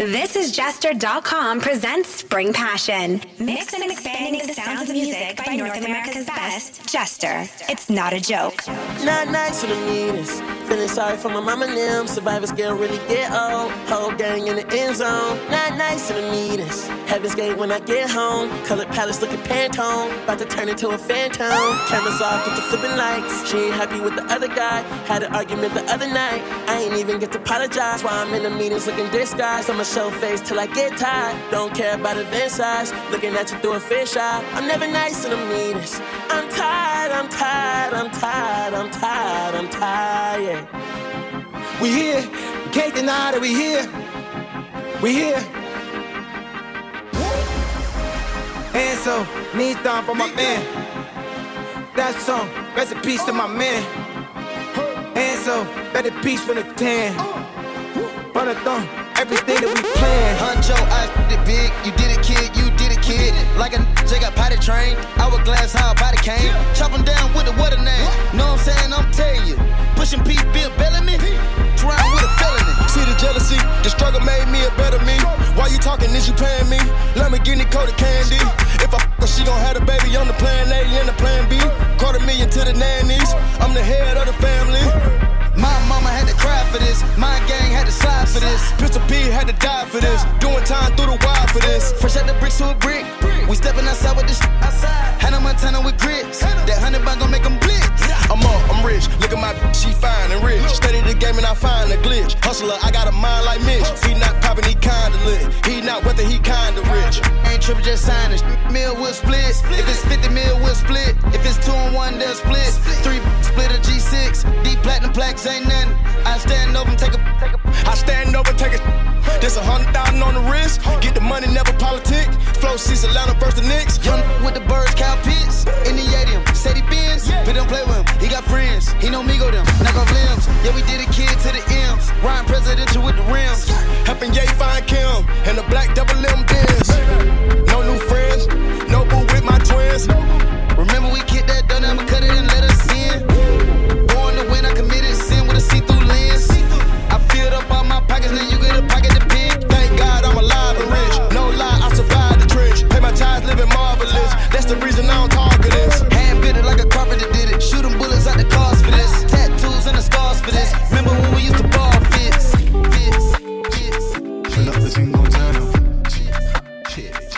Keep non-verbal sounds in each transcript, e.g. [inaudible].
This is Jester.com presents Spring Passion. Mix and expanding the sounds of music by North America's best. Jester. It's not a joke. Not nice. Feeling sorry for my mama them. Survivors get really get old. Whole gang in the end zone. Not nice in the meanest. Heaven's gate when I get home. Colored palace looking Pantone. About to turn into a phantom. Cameras off with the flipping lights. She ain't happy with the other guy. Had an argument the other night. I ain't even get to apologize. Why I'm in the meetings looking disguised. I'ma show face till I get tired. Don't care about event size. Looking at you through a fish eye. I'm never nice in the meetings. I'm tired, I'm tired, I'm tired, I'm tired, I'm tired. We here, can't deny that we here. We here. And so, knees down for my man. That song, rest in peace to my man. And so, better peace from the tan. On the thumb, everything that we plan. Huncho, I did it big, you did it, kid, you did it, kid. Like a J got potty train, hourglass, how a body came. Chop him down with the what a name. Know what I'm saying? I'm telling you. Pushing P, Bill Bellamy. Trying with a felony. See the jealousy, the struggle made me a better me. Why you talking? Is you paying me? Lamborghini coated candy. If I fuck her, she gon' have a baby on the plan A and the plan B. Quarter million to the nannies. I'm the head of the family. My mama had to cry for this. My gang had to slide for this. Pistol P had to die for this. Doing time through the wire for this. Fresh out the bricks to a brick. We stepping outside with this outside. Hannah Montana with grits. That hundred bun gon' make them blitz. I'm up, I'm rich. Look at my she fine and rich. Study the game and I find a glitch. Hustler, I got a mind like Mitch. He not popping, he kinda lit. He not whether he kinda rich. Ain't tripping, just sign it. Mill will split. If it's 50 mil, we'll split. If it's two and one, they'll split. Three split a G6. D platinum plaques ain't nothing. I stand over and take a. I stand over, and take a. This a hundred thousand on the wrist. Get the money, never politic. Flow sees Atlanta versus the Knicks. Young [laughs] with the birds, cow pits. In the stadium, said he bins. But don't play with him. He got friends. He know me go them. Knock off limbs. Yeah, we did a kid to the M's. Ryan presidential with the rims. Helping Ye find Kim and the black double M Benz. No new friends, no boo with my twins.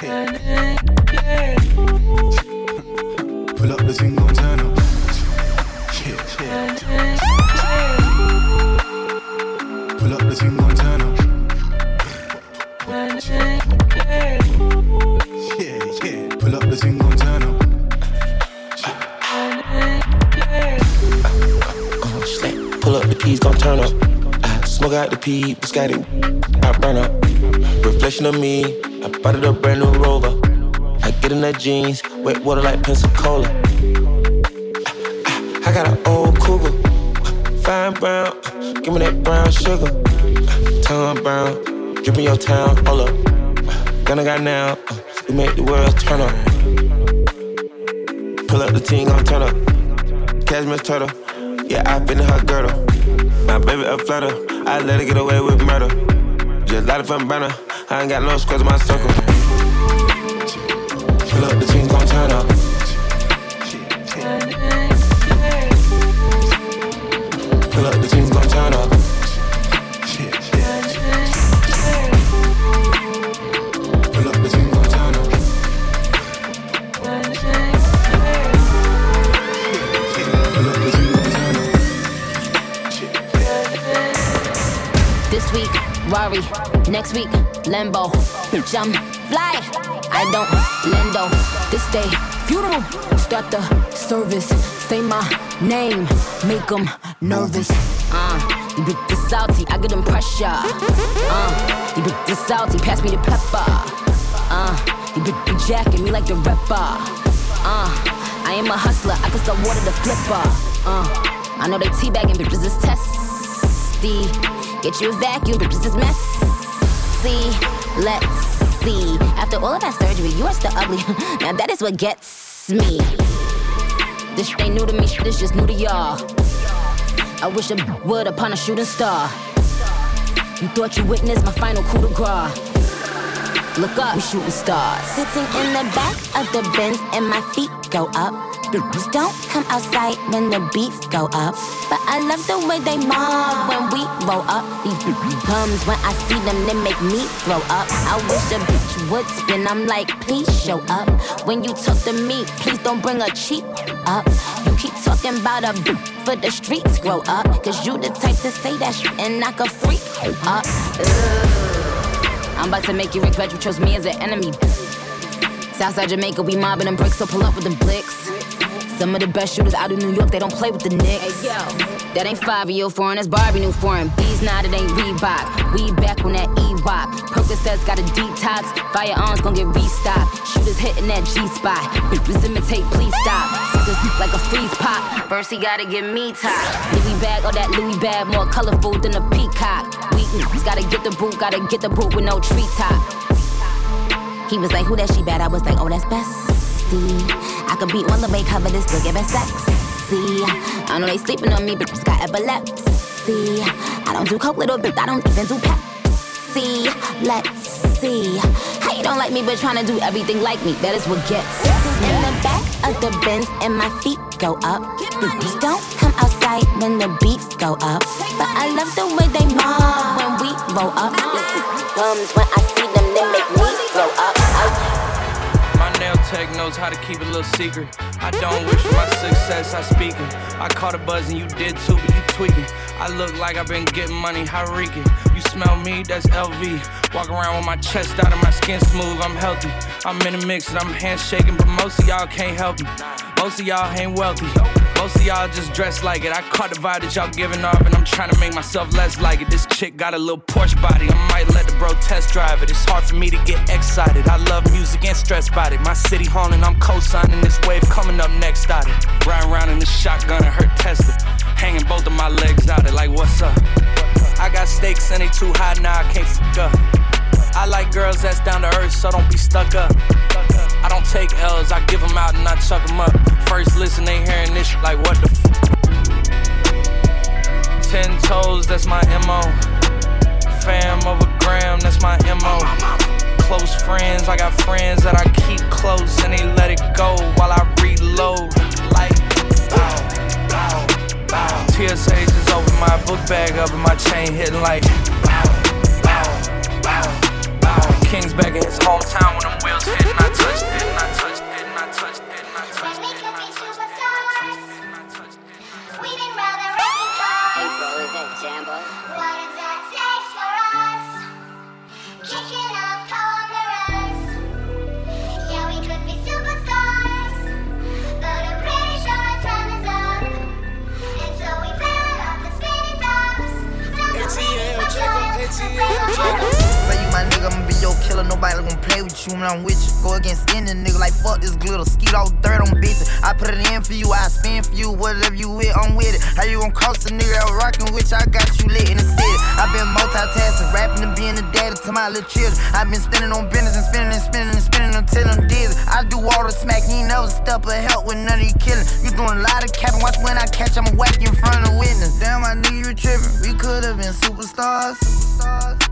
Pull up the thing gon' turn up. Yeah, yeah. Pull up the thing gon' turn up. Yeah, yeah. Pull up the thing gon' turn up. Uh. Pull up, the keys gon' turn up. I smoke out the pee, biscotti, I burn up. Reflection of me, I it a brand new rover. I get in that jeans, wet water like Pensacola. I, I got an old cougar, fine brown, give me that brown sugar. Tongue brown, dripping your town, all up. Gonna got now, we make the world turn up. Pull up the team, gon' turn up. Cashmere turtle. Yeah, I been in her girdle. My baby a flutter. I let her get away with murder. Just light it from burner. I ain't got no scrubs in my circle. Lambo. Jump, fly. I don't lendo. This day, funeral. Start the service. Say my name. Make them nervous. Uh, you bit the salty. I get them pressure. Uh, you bit the salty. Pass me the pepper. Uh, you bit the jacket. Me like the rapper. Uh, I am a hustler. I can sell water to flipper. Uh, I know they teabagging bitches is testy. Get you a vacuum, bitches is messy. Let's see. After all of that surgery, you are still ugly. [laughs] now that is what gets me. This ain't new to me, shit is just new to y'all. I wish I would upon a shooting star. You thought you witnessed my final coup de grace. Look up, we shooting stars. Sitting in the back of the Benz and my feet go up. Don't come outside when the beats go up. But I love the way they mob when we roll up. These bums, when I see them, they make me throw up. I wish the bitch would spin. I'm like, please show up. When you talk to me, please don't bring a cheap up. You keep talking about a for the streets grow up. Cause you the type to say that shit and knock a freak up. Ugh. I'm about to make you regret you chose me as an enemy. Southside Jamaica, we mobbing them bricks, so pull up with them blicks. Some of the best shooters out of New York, they don't play with the Knicks. Hey, yo. That ain't 5 year foreign, that's Barbie new foreign. Bees not, it ain't Reebok. We back on that E-Rock. Percocets got a detox. Firearms gon' get restocked. Shooters hitting that G spot. Bitches imitate, please stop. Suckers like a freeze pop. First he gotta get me top. Louis bag, or that Louis bag, more colorful than a peacock. Weakness, mm, gotta get the boot, gotta get the boot with no treetop. He was like, who that she bad? I was like, oh, that's bestie. I could beat one the way cover this, look at sexy. I know they sleeping on me, but just got epilepsy. I don't do coke, little bit, I don't even do Pepsi. Let's see. How you don't like me, but trying to do everything like me? That is what gets. In the back of the Benz, and my feet go up. Don't come outside when the beats go up. But I love the way they mob when we roll up. Bums when I see them, they make me throw up. Tech knows how to keep a little secret. I don't wish my success, I speak it. I caught a buzz and you did too, but you tweaking. I look like I've been getting money, how reeking. You smell me, that's LV. Walk around with my chest out and my skin smooth, I'm healthy. I'm in a mix and I'm handshaking, but most of y'all can't help me. Most of y'all ain't wealthy. Most of y'all just dress like it. I caught the vibe that y'all giving off, and I'm trying to make myself less like it. This chick got a little Porsche body. I might let the bro test drive it. It's hard for me to get excited. I love music and stress about it. My city haunting, I'm co-signing this wave coming up next out it. Riding around in the shotgun and her Tesla. Hanging both of my legs out it like what's up? I got stakes and they too high now, I can't fuck up. I like girls that's down to earth, so don't be stuck up. I don't take L's, I give them out and I chuck them up. First listen, they hearing this like what the f? Ten toes, that's my MO. Fam over gram, that's my MO. Close friends, I got friends that I keep close and they let it go while I reload. Like, bow, bow, bow. TSA just opened my book bag up and my chain hitting like, bow. King's back in his hometown when them wheels hitting, I touched it and I touched it and I touched it and I touched it. And I touched it. We've been rather recognized. So is it, Jambo? What does that take for us? Kicking up chimeras. Yeah, we could be superstars, but I'm pretty sure our time is up. And so we fell off the spinning tops. ATL, check it, ATL, check it. Say you my nigga, Your killer. Nobody gonna play with you when I'm with you. Go against any nigga like fuck this glitter. Skeet all dirt on bitches. I put it in for you, I spin for you. Whatever you with, I'm with it. How you gonna a nigga that rockin' with you? I got you lit in the city. i been multitasking, rapping and being a daddy to my little children. i been spinning on business and spinning and spinning and spinning until I'm dizzy. I do all the smack, you ain't never step or help with none of you killing. You doing a lot of capping, watch when I catch, I'ma whack you in front of witness. Damn, I knew you were tripping. We could've been superstars. superstars.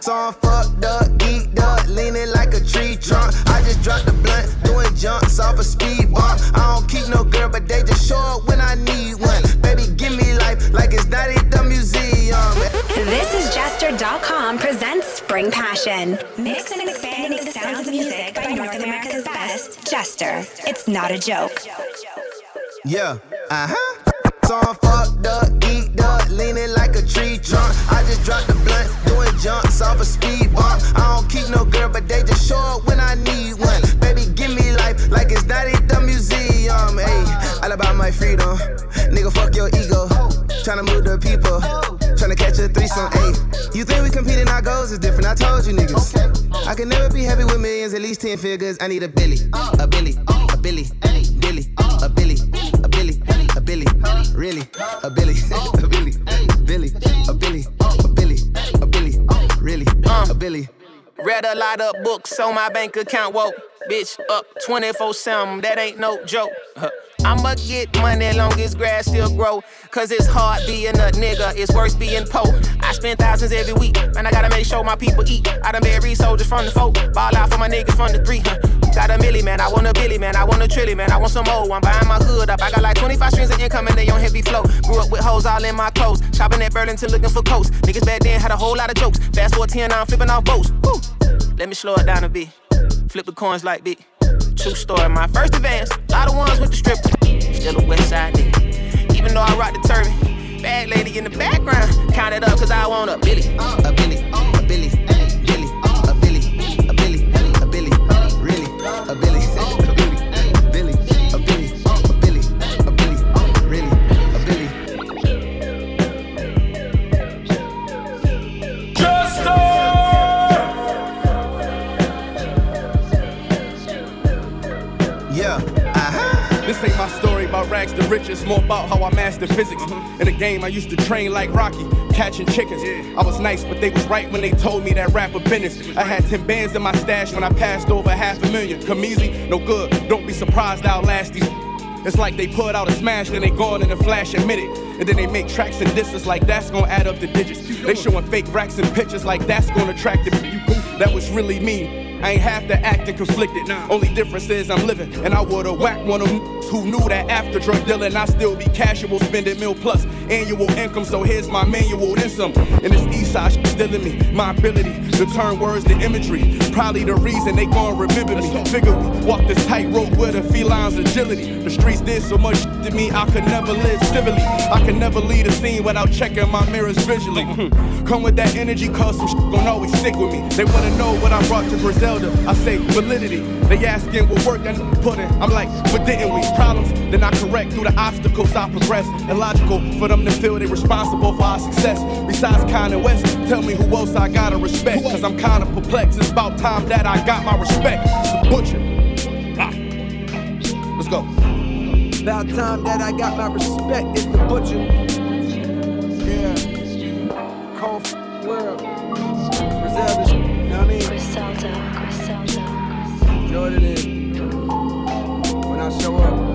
So I'm fucked up, geeked up, leaning like a tree trunk. I just dropped the blunt, doing jumps off a speed bump. I don't keep no girl, but they just show up when I need one. Baby, give me life like it's not at the museum. This is Jester.com presents Spring Passion. Mix and expanding the sounds of music by North America's best. Jester. It's not a joke. Yeah, uh huh. So I'm fucked up, geeked up, leaning like a tree trunk. I just dropped the blunt, off a speed bump. I don't keep no girl, but they just show up when I need one. Baby, give me life like it's not at the museum. Hey, all about my freedom. Nigga, fuck your ego. Tryna move the people. Tryna catch a threesome, ayy. You think we competing our goals is different? I told you niggas. I can never be happy with millions, at least 10 figures. I need a Billy, a Billy, a Billy, Billy, a Billy, a Billy, a Billy. really, a Billy, a Billy, Billy, a Billy, Billy, a Billy, really, a Billy. Read a lot of books on my bank account, whoa. Bitch, up 24 7, that ain't no joke. I'ma get money as long as grass still grow. Cause it's hard being a nigga, it's worse being poor. I spend thousands every week, and I gotta make sure my people eat. I done married soldiers from the folk, ball out for my niggas from the three. Got a milli, man, I want a billy, man, I want a trilly, man, I want some more. I'm buying my hood up, I got like 25 streams of income and they on heavy flow. Grew up with hoes all in my clothes, shopping at Burlington looking for coats. Niggas back then had a whole lot of jokes. Fast forward 10, now I'm flipping off boats. Woo. Let me slow it down a bit. Flip the coins like big. True story, my first advance. a Lot of ones with the stripper. Still a west side nigga. Even though I rock the turban. Bad lady in the background. Count it up cause I want a Billy. Billy, a Billy, uh-huh. This ain't my story about rags to riches, more about how I mastered physics. In the game, I used to train like Rocky, catching chickens. I was nice, but they was right when they told me that rapper business. I had 10 bands in my stash when I passed over half a million. Come easy, no good. Don't be surprised I'll last these. It's like they put out a smash, then they gone in a flash and minute. And then they make tracks and disses like that's gonna add up the digits. They showing fake racks and pictures like that's gonna attract the That was really me. I ain't have to act and conflicted. Only difference is I'm living, and I would've whacked one of them who knew that after drug dealing, I still be casual, spending mil plus annual income. So here's my manual, then some. And this east side still in me. My ability to turn words to imagery. Probably the reason they gon' remember me. Figure we walk this tightrope with a feline's agility. The streets did so much to me, I could never live civilly. I could never lead a scene without checking my mirrors visually. [laughs] Come with that energy, cause some shit gon' always stick with me. They wanna know what I brought to Griselda. I say validity. They asking what work that put in. I'm like, but didn't we? Problems, then I correct through the obstacles I progress. Illogical for them to feel they responsible for our success. Besides Kanye West, tell me who else I gotta respect. Cause I'm kinda perplexed. It's about time that I got my respect. The butcher. Ah. Let's go. About time that I got my respect. It's the butcher. Yeah. Cold f- world. Griselda, you know what I mean? Griselda, Griselda. You know what it is. When I show up,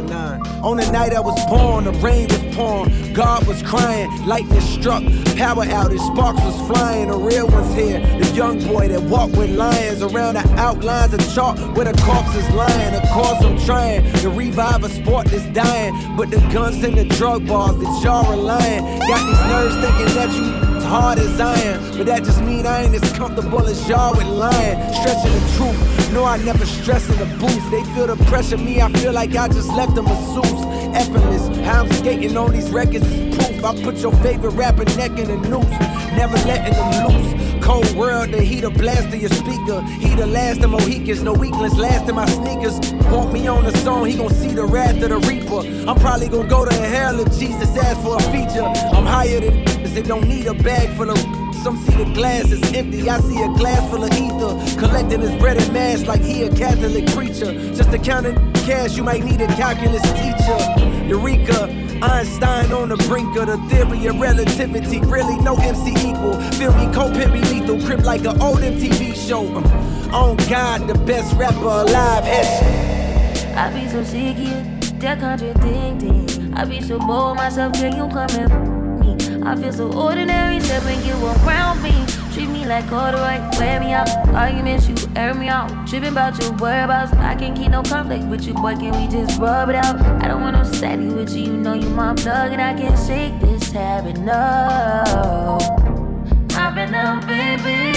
not 9. On the night I was born, the rain was pouring, God was crying, lightning struck, power outage, sparks was flying, the real ones here. The young boy that walked with lions around the outlines of chalk where the corpse is lying. Of course, I'm trying to revive a sport that's dying, but the guns and the drug bars that y'all relying got these nerves thinking that you hard as iron. But that just mean I ain't as comfortable as y'all with lying. Stretching the truth. No, I never stress in the booth. They feel the pressure, me, I feel like I just left them masseuse. Effortless, how I'm skating on these records is proof. I put your favorite rapper neck in the noose. Never letting them loose. Cold world, the heat of blast of your speaker. He the last of Mohicans, no weakness, last in my sneakers. Want me on the song, he gon' see the wrath of the reaper. I'm probably gon' go to the hell if Jesus asks for a feature. I'm higher than that don't need a bag full of. Some see the glass is empty, I see a glass full of ether. Collecting his bread and mass like he a Catholic preacher. Just to count in cash, you might need a calculus teacher. Eureka, Einstein on the brink of the theory of relativity. Really, no MC equal. Feel me, co-pimp be lethal, crip like an old MTV show. Uh, on God, the best rapper alive. Headshot. I be so sick of that contradicting. I be so bold myself, can you come and? I feel so ordinary, stepping you around me. Treat me like corduroy, wear me out. Arguments, you air me out. Tripping about your whereabouts. I can't keep no conflict with you, boy. Can we just rub it out? I don't want no steady with you. You know you my plug, and I can't shake this habit. No, I've been up, baby.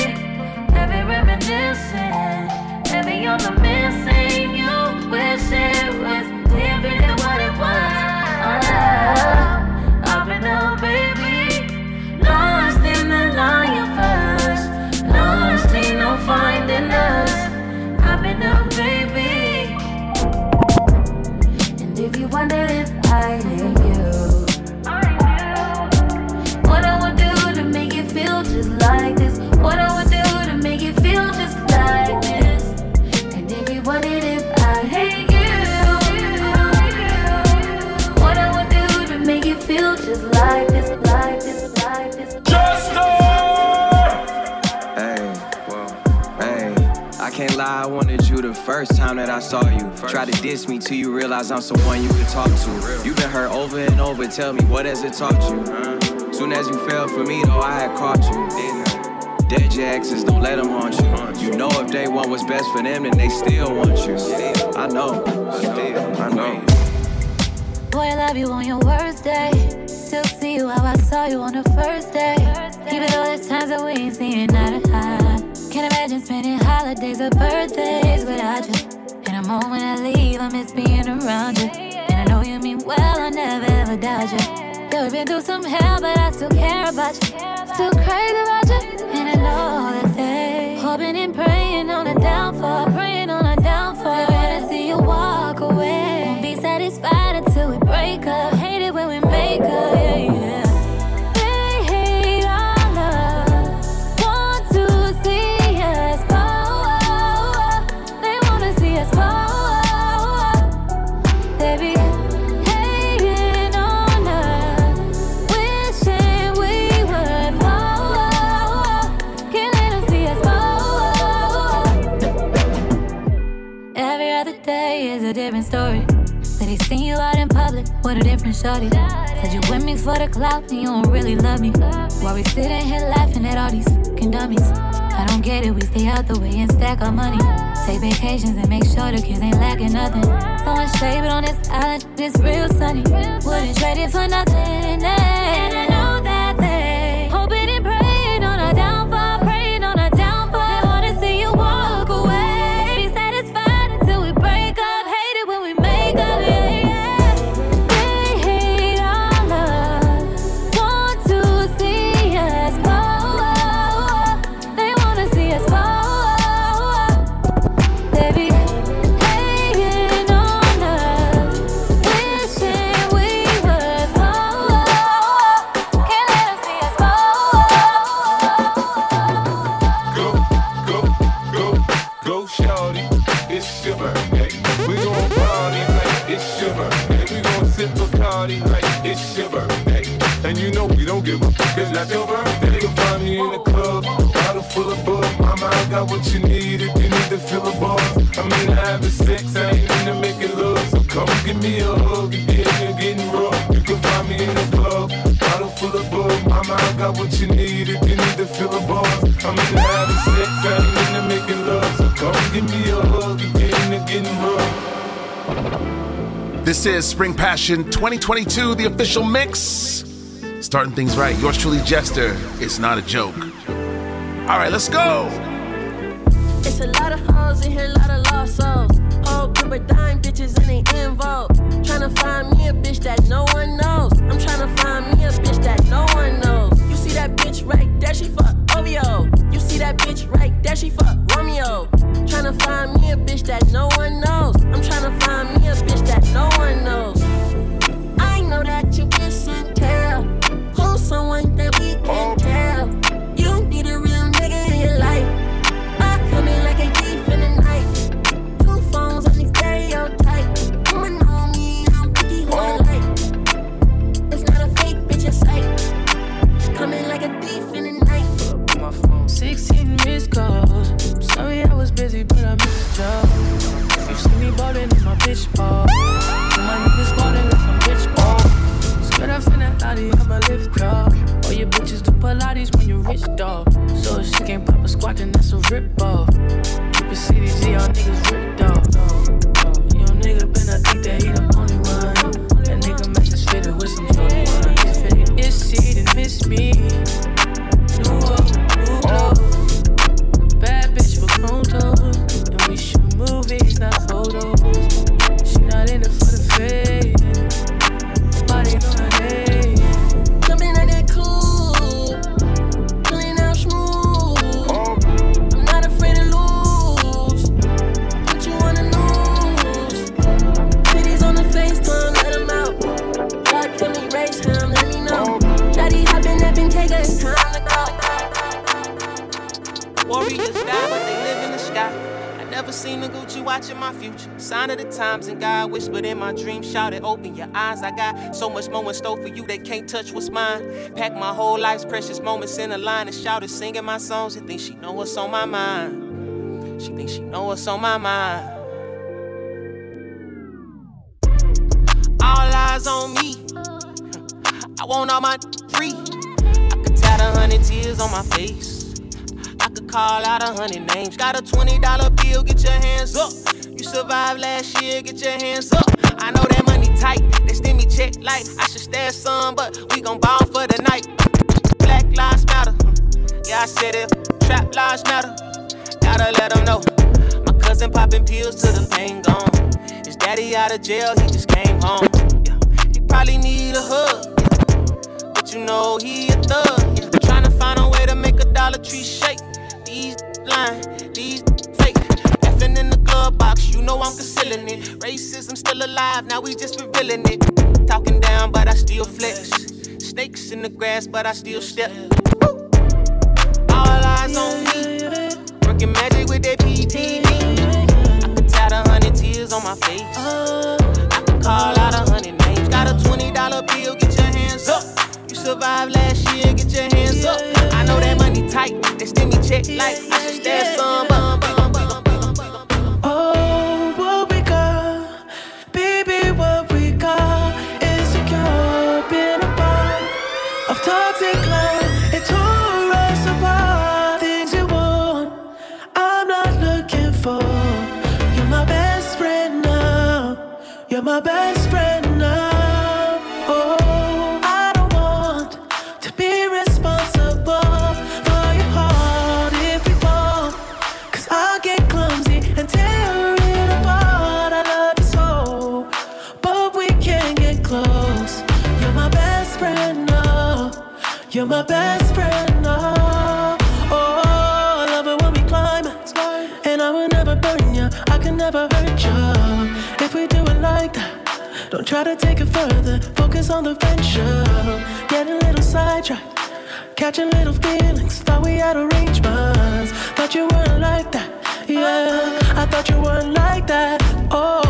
Heavy reminiscing. Heavy on the missing. You wish it was different than what it was. Ah, I've been up, baby. Lost in the. Lost in no finding us. I've been up, baby. And if you wonder if I hate you, what I would do to make it feel just like this. What I lie, I wanted you the first time that I saw you. Try to diss me till you realize I'm someone you could talk to. You've been hurt over and over, tell me what has it taught you? Uh. Soon as you fell for me, though, I had caught you. Dead your exes, don't let them haunt you. You know if they want what's best for them, then they still want you. I know, still, I know. Boy, I love you on your worst day. Still see you how I saw you on the first day. Even though there's times that we ain't seeing eye to eye. Can't imagine spending holidays or birthdays without you. In a moment I leave, I miss being around you. And I know you mean well, I never ever doubt you. Yeah, we've been through some hell, but I still care about you. Still crazy about you. And I know that they hoping and praying on a downfall, praying on a downfall. They're gonna see you walk away. Won't be satisfied until we break up. With a different shorty. Said you with me for the clout and you don't really love me. While we sitting here laughing at all these fucking dummies. I don't get it, we stay out the way and stack our money. Take vacations and make sure the kids ain't lacking nothing. Throwing shade, but on this island, it's real sunny. Wouldn't trade it for nothing. And Got what you need if you need to fill a. I'm having sex, I ain't. So come give me a hug if you're getting rough. You can find me in the club, bottle full of bug. Got what you need if you need to a. I'm having sex, I ain't. So come give me a hug if you're getting rough. This is Spring Passion 2022, the official mix. Starting things right. Yours truly, Jester. It's not a joke. All right, let's go. In here, my dream, shouted, Open your eyes. I got so much more in store for you that can't touch what's mine. Pack my whole life's precious moments in a line and shouted, singing my songs and think she know what's on my mind. She thinks she know what's on my mind. All eyes on me. I want all my free. I could tat a hundred tears on my face. I could call out a hundred names. Got a twenty dollar bill, get your hands up. You survived last year, get your hands up. I know that money tight, they send me check like I should stash some, but we gon' ball for the night. Black lives matter, yeah I said it. Trap lives matter, gotta let them know. My cousin popping pills till the pain gone. His daddy out of jail, he just came home. Yeah, he probably need a hug, yeah. but you know he a thug. Yeah. Trying to find a way to make a Dollar Tree shake. These line, these glove box, you know I'm concealing it. Racism still alive, now we just revealing it. Talking down, but I still flex. Snakes in the grass, but I still step. Woo. All eyes on me. Working magic with that PPP. I could tat a hundred tears on my face. I could call out a hundred names. Got a twenty dollar bill, get your hands up. You survived last year, get your hands up. I know that money tight, they send me check like I should stash some. But, but, my best friend now. Oh, I don't want to be responsible for your heart if you want. Cause I get clumsy and tear it apart. I love you so, but we can't get close. You're my best friend now. You're my best try to take it further. Focus on the venture. Get a little sidetracked. Catching little feelings. Thought we had arrangements. Thought you weren't like that. Yeah, I thought you weren't like that. Oh,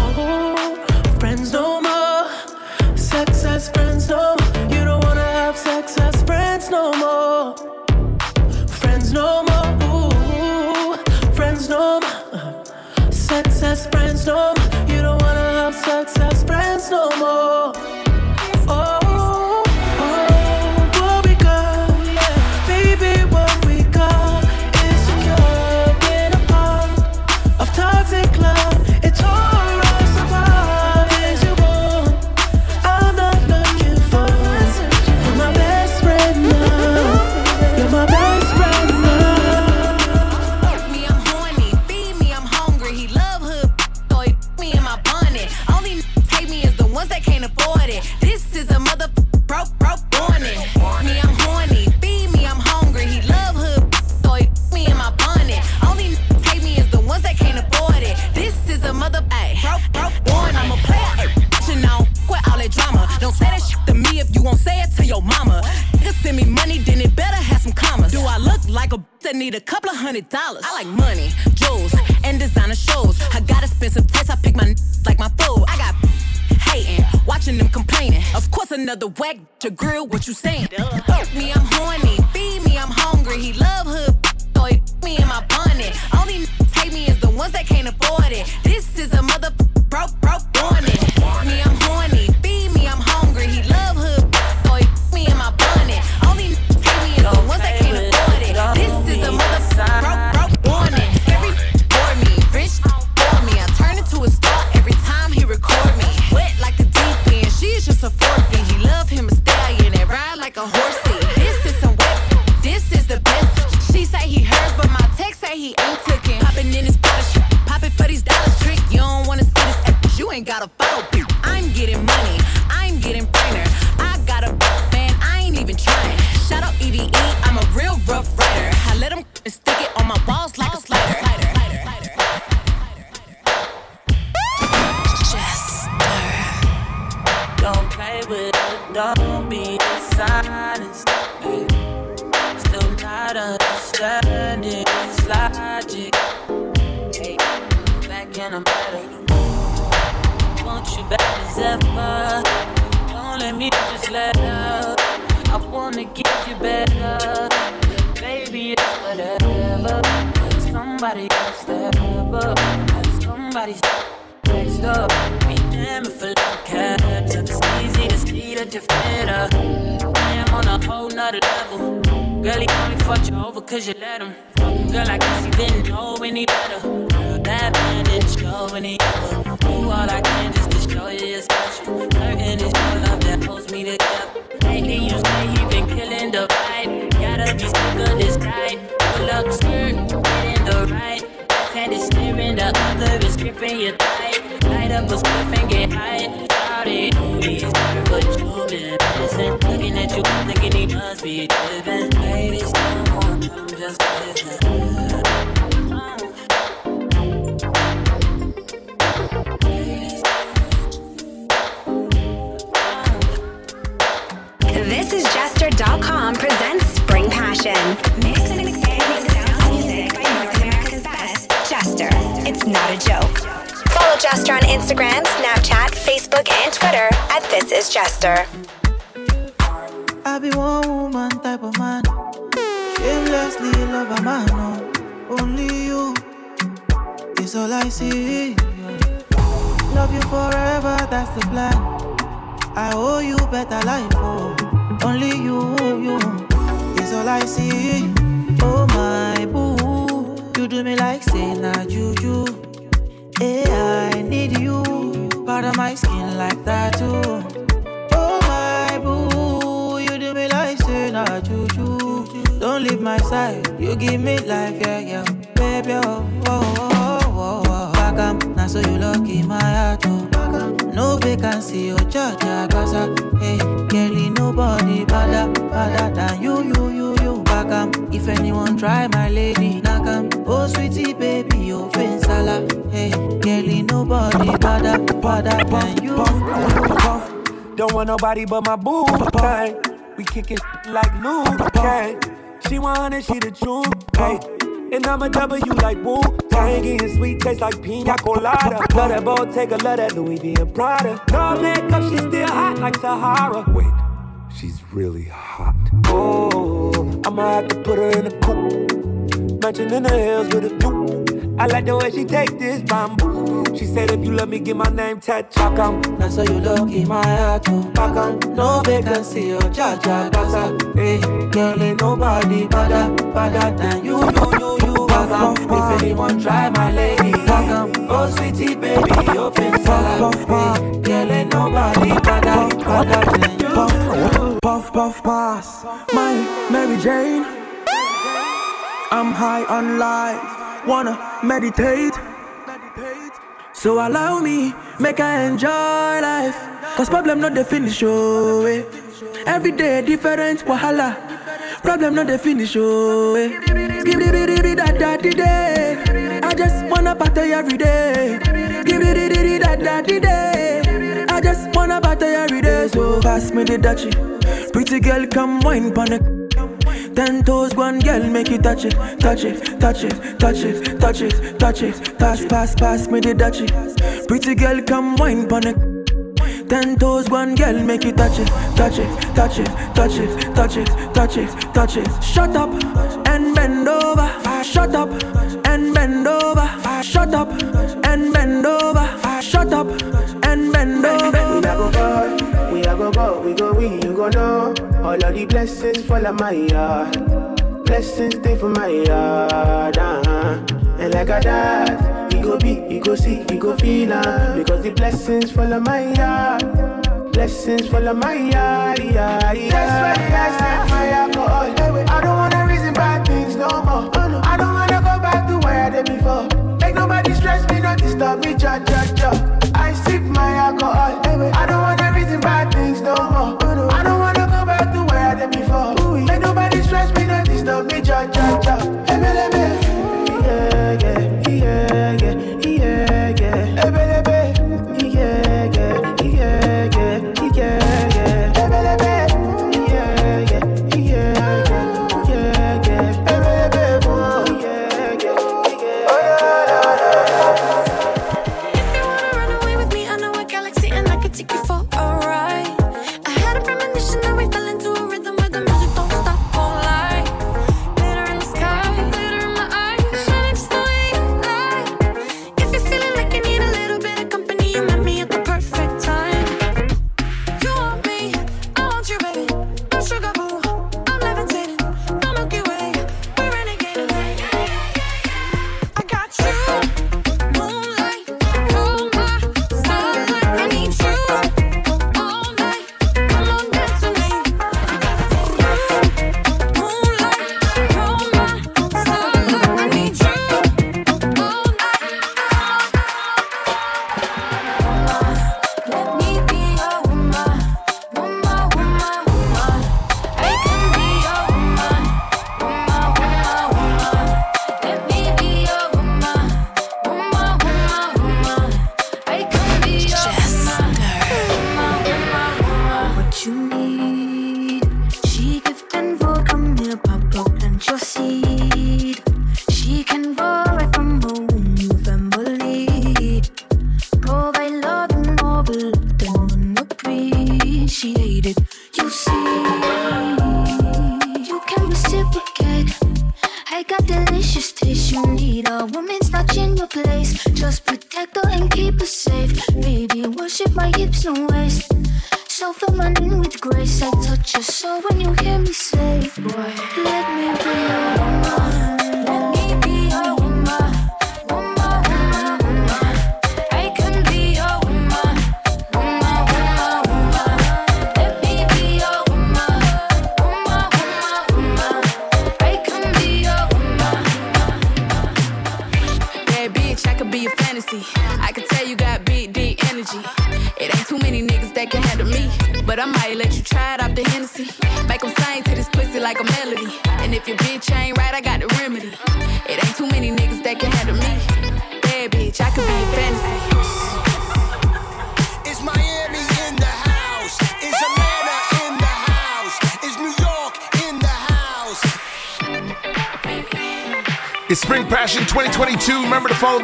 to grill. What you saying? Somebody else that stop. Be damn if I look catch up. It's easy to see that you're fitter. I am on a whole nother level. Girl, he only fucked you over cause you let him. Fucking girl, I guess he didn't know any better. Girl, that man didn't show any other. Do all I can just to show you you're special. Certain is your love that holds me together. Lately, you say he been killing the vibe. Gotta be sick of this type. Good luck, the right. Hand is the other is gripping your thigh. Light up a spliff and get high. But you been missing. Looking at you, thinking he must be driven. I'm just. This is Jester.com presents Spring Passion. Not a joke. Follow Jester on Instagram, Snapchat, Facebook, and Twitter at This Is Jester. I be one woman type of man. Shamelessly love a man. Only you is all I see. Love you forever, that's the plan. I owe you better life, oh. Only you, you is all I see. Oh my boo, you do me like say na juju. Hey, I need you, part of my skin like that too. Oh my boo, you do me like say na ah, juju. Don't leave my side, you give me life, yeah, yeah, baby, oh, oh, oh, so you lucky my heart, oh. No vacancy, oh, cha, gaza, hey, girlie, nobody better, better than you, you, you, you. Back up, if anyone try my lady, knock 'em. Oh, sweetie, baby, oh, sala, hey, girlie, nobody better, better than you. Don't want nobody but my boo thing. We kick it like Liu Kang. She want it, she the truth. Hey. And I'm a W like Wu Tang and sweet taste like pina colada. Love that Bottega, love that Louis V and Prada. No makeup, she's still hot like Sahara. Wait, she's really hot. Oh, I'ma have to put her in a coupe. Mansion in the hills with a view. I like the way she take this bamboo. She said if you love me, give my name tattooed. Back on, now so you look in my heart, oh. Back on, no vacancy, oh, cha cha, gaza. Hey, girl, ain't nobody better, better than you, you, you, you. Back on, if anyone try my lady. Back on, oh sweetie baby, open salad. Hey, girl, ain't nobody better, better than you. Puff, puff, puff, pass. My Mary Jane. I'm high on life, wanna meditate. So allow me, make I enjoy life. Cause problem not the finish, oh eh. Every day different wahala. Problem not the finish, oh eh. It, it, it, that, that, the day. I just wanna party every day. Give it, it, that, that, the day. I just wanna party every day. So pass me the dutchie. Pretty girl, come wine the Ten toes, one girl, make you touch it, touch it, touch it, touch it, touch it, touch it. Pass, pass, pass me the dutchie. Pretty girl, come wine pon it. Ten toes, one girl, make you touch it, touch it, touch it, touch it, touch it, touch it, touch it. Shut up and bend over. Shut up and bend over. Shut up and bend over. Shut up and bend over. Go go, we a go go, we go we, you go know. All of the blessings fall on my yard. Blessings stay for my yard, uh-huh. And like a dad, he go be, he go see, he go feel uh, Because the blessings fall on my yard. Blessings fall on my yard, yeah, yeah. That's why I set my alcohol. I don't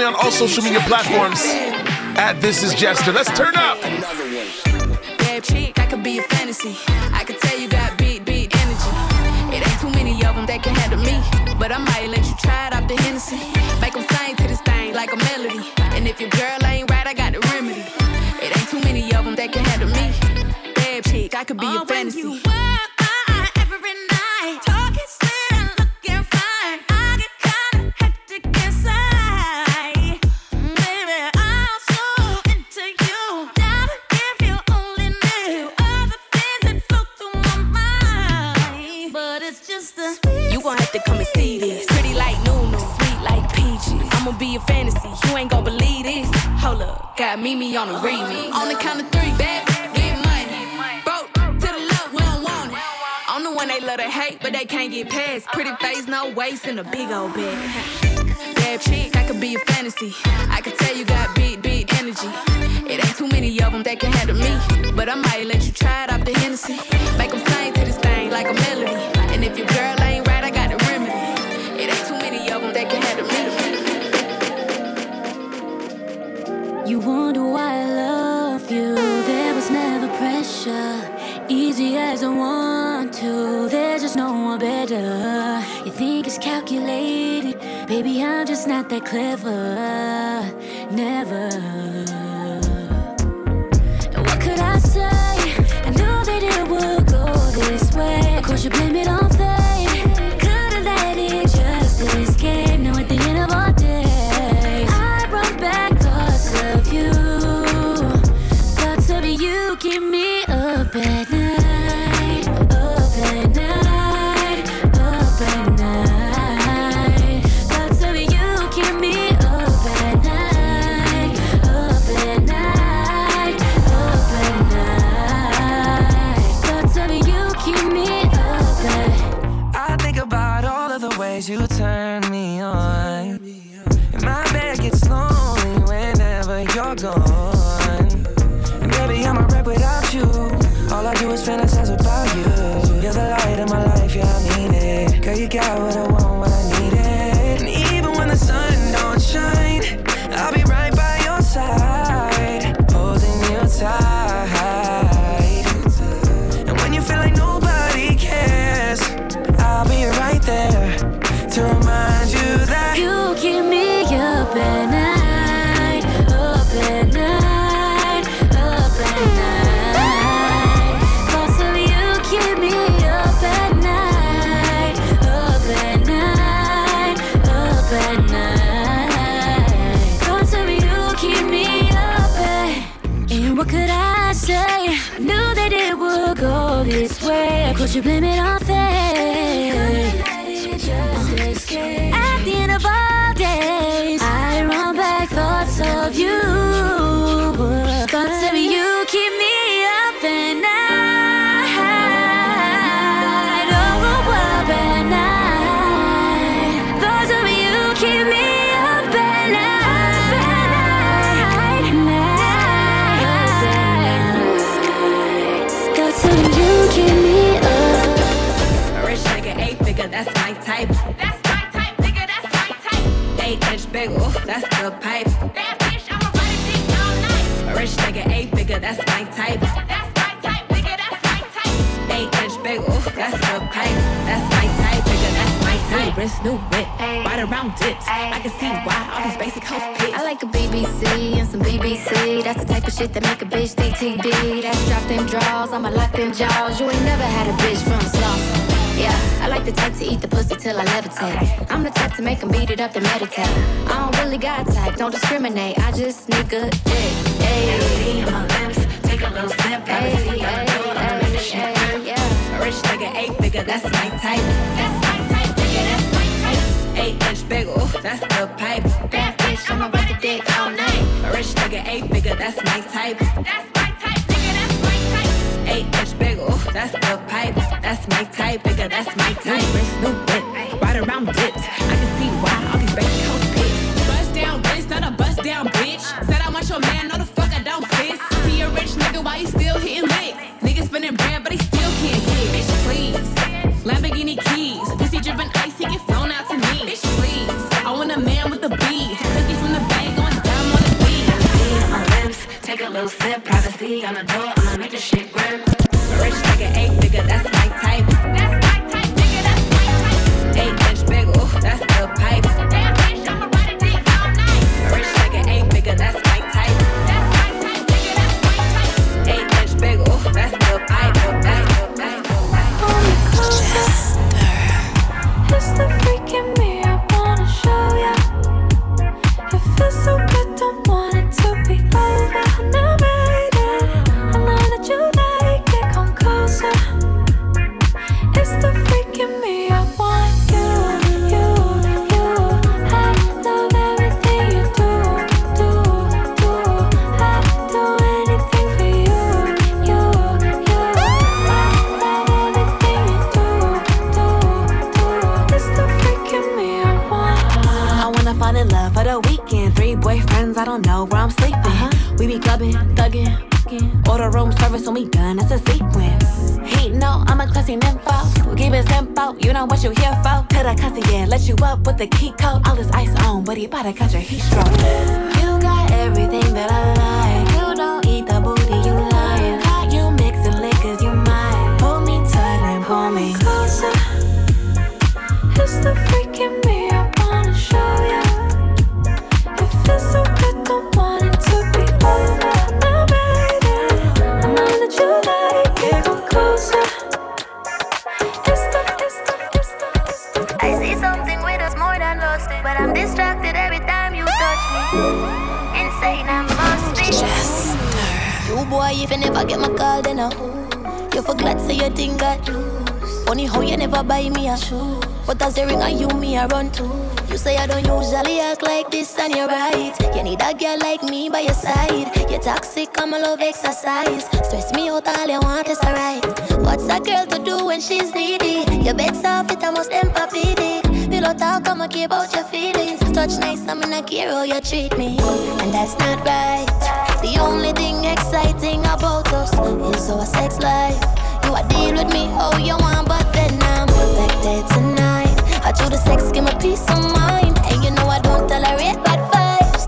me on all social media platforms at This Is Jester. Let's turn up. Make them sing to this thing like a melody. And if your girl ain't right, I got a remedy. It ain't too many of them that can. You wonder why I love you. There was never pressure. Easy as I want to, there's just no one better. You think it's calculated, baby, I'm just not that clever. Never. Cause you blame it on wrist, new whip, right around dips. I can see why all these basic hoes pissed. I like a BBC and some BBC. That's the type of shit that make a bitch DTD. That's drop them draws, I'ma lock them jaws. You ain't never had a bitch from sloth. Yeah, I like the type to eat the pussy till I levitate. I'm the type to make them beat it up and meditate. I don't really got type, don't discriminate. I just need a dick. Hey, my lips, take a little sip. Hey, hey, hey, hey, yeah. Rich nigga, eight figure, that's my type. That's my type. Eight inch ooh, that's the pipe. Bad bitch, I'ma ride the dick all night. A rich nigga, eight figure, that's my type. That's my type, nigga, that's my type. Eight inch ooh, that's the pipe. That's my type, nigga, that's my type. New wrist, new whip, ride around dips. I can see why all these basic hoes piss. Bust down wrist, not a bust down bitch. Said I want your man, no the fuck I don't fit. See a rich nigga, why he still hitting licks? Nigga spinning bread, but he little sip. Privacy on the door, I'ma make this shit grip. Don't know where I'm sleeping. Uh-huh. We be clubbing, thugging, order room service when we done. It's a sequence. He know I'm a classy nympho. We keep it simple, you know what you here for. To the cussy, yeah, let you up with the key code. All this ice on, but he about to catch a heat stroke. You got everything that I like. You don't eat the booty, you lying. How you mixing liquors, you might. Pull me tight and pull me closer. It's the I must be. You boy, if you never get my call, then I You forgot say your thing got loose. Funny how you never buy me a shoe. But as the ring on you, me I run to. You say I don't usually act like this, and you're right. You need a girl like me by your side. You're toxic, I'm a love exercise. Stress me out, all you want is alright. What's a girl to do when she's needy? Your bed's soft, it almost empathic. Pillow talk, I'ma care about your feelings. Touch nice, I'm in a care how oh, you treat me. And that's not right. The only thing exciting about us is our sex life. You are deal with me how you want, but then I'm back there tonight. I do the sex, give me peace of mind. And you know I don't tolerate bad vibes.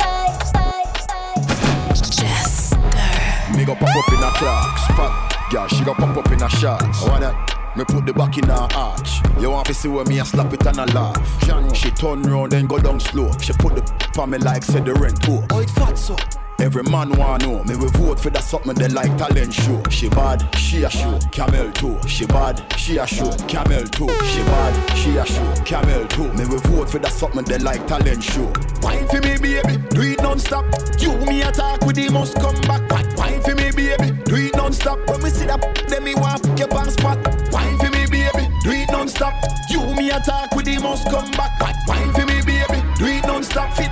Me go pop up in a Clarks. Fat girl, she go pop up in a shorts. I wanna me put the back in her arch. You want to see where me a slap it and a laugh. She turn round then go down slow. She put the on me like said the rent poor. Oh, it fat so. Every man want know me we vote for that something they like talent show. She bad, she a show. Camel too. She bad, she a show. Camel too. She bad, she a show. Camel too. Me we vote for that something they like talent show. Wine for me baby, do it non-stop. You me attack with the must come back. Wine for me baby, do it non-stop. When me see that, then me want your bang spot. Me attack with the must come back. Wine for me baby, do it non-stop.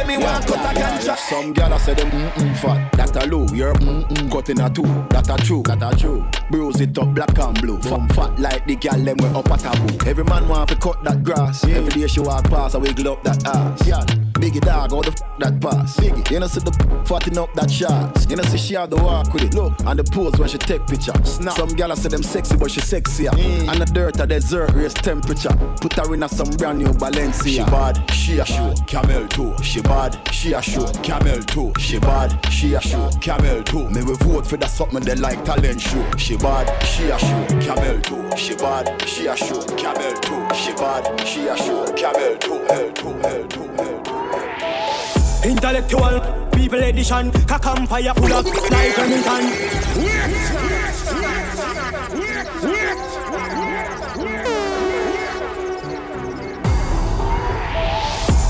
Fit fit that something then me want cut a ganja. Some gyal a say them mm mm fat. That a low, you're mm mm cut in a two. That a true, that a true. Bruise it up black and blue. Fat fat like the gyal them we up at a boo. Every man want to cut that grass. Every day she walk past, I wiggle up that ass. Yeah. Biggie dog, how the f that pass? Biggie, you know see the fatting up that shots. You know see she have the walk with it. Look, and the pose when she take picture. Snap. Some gyal say them sexy, but she sexier. And the dirt a desert raise temperature. Put her in a some brand new Balenciaga. She bad, she a show. Camel too. She bad, bad, she a show. Camel too, she bad, she a show. Camel too. Me we vote for that something they like talent show. She bad, she a show. Camel too, she bad, she a show. Camel too, she bad, she a show. Camel too, hell too, hell too, hell too. Intellectual people edition, cock and fire full of like Remington.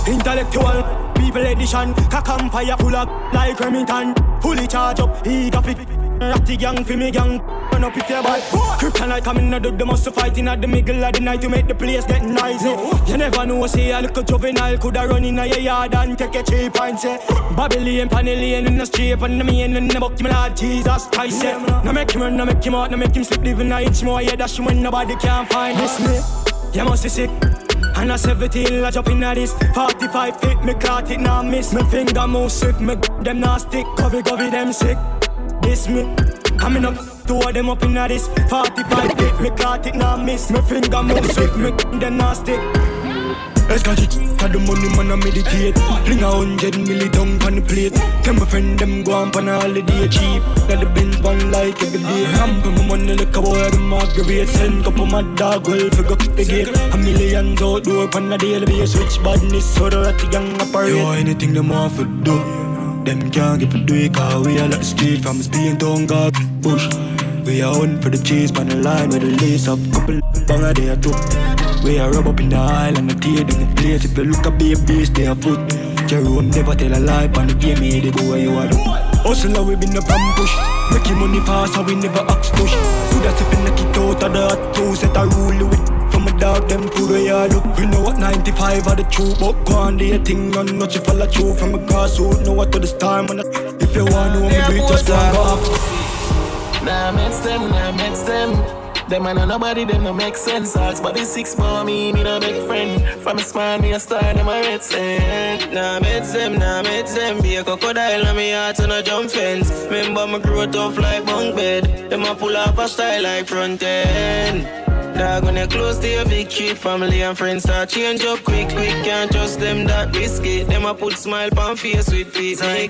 Intellectual people edition, fire full of like Remington. Fully charge up, he got fit. Ratty gang for me gang, run up if you're bad. Kryptonite coming out of the muscle fighting at the middle of the night to make the place get noisy. You never know, say a little juvenile coulda run in your yard and take a cheap and say Babylon, Panellian in the street and the main in the buck, my Lord Jesus Christ. Yeah. No make him run, no make him out, no make him slip, living an inch more. Yeah, that's when nobody can find this me. You must be sick. And a 17, I jump in this 45 feet, me caught it, now miss. Me finger move swift, me them not stick. Covey, covey, them sick. This me Coming up, two of them up in this 45 feet, me caught it, now miss. Me finger move swift, me them stick Let's it, got the money man I meditate. Fling a hundred milli down on the plate. Tell my friend them go on on a holiday cheap. Got the Benz one like every day. Ramp my money like a boy them aggravate Send couple my dog well figure kick the gate. A million outdoor on a daily basis. Switch badness so that the young operate. Yo anything them want for do Them can't get for do it we are like the street From Spain to God push. We are on for the chase on the line with the lace up Couple bang a day or two we are rub up in the aisle and the tear in the place. If you look at baby, stay a foot. Jerome never tell a lie, but the game, me the boy you are. Hustle now we been and push. Making money fast, how we never ask push. Do that if you knock it out of the hot two, set a rule with. From a dog, them to the yard look. We know what 95 are the truth, but go on, your thing, on not you follow true. From a grassroots, know what to the star, man. If you want to know me, do it, just go and go up. Nah, mix them, them. Them and nobody, them no make sense. Ask Bobby six for me, me no make friend. From a smile, me a star, them a red sand. Nah, mix them, nah, mix them. Be a crocodile, and me heart on a jump fence. Remember, me grow tough like bunk bed. Them a pull up a style like front end. Dog when you close to your big tree, family and friends start change up quick, quick. Can't trust them that risky. Them a put smile on face with peace. Like,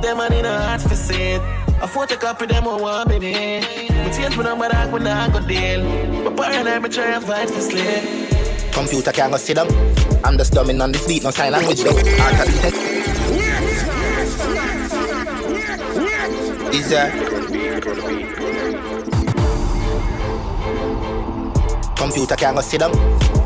them and in a heart for it. A photocopy them on one baby. We change my number that when I go deal. But paranoid me try and fight for sleep. Computer can't go sit down. I'm just dumbing on this beat, no sign language though. Art of beat Is uh Computer can't go sit down.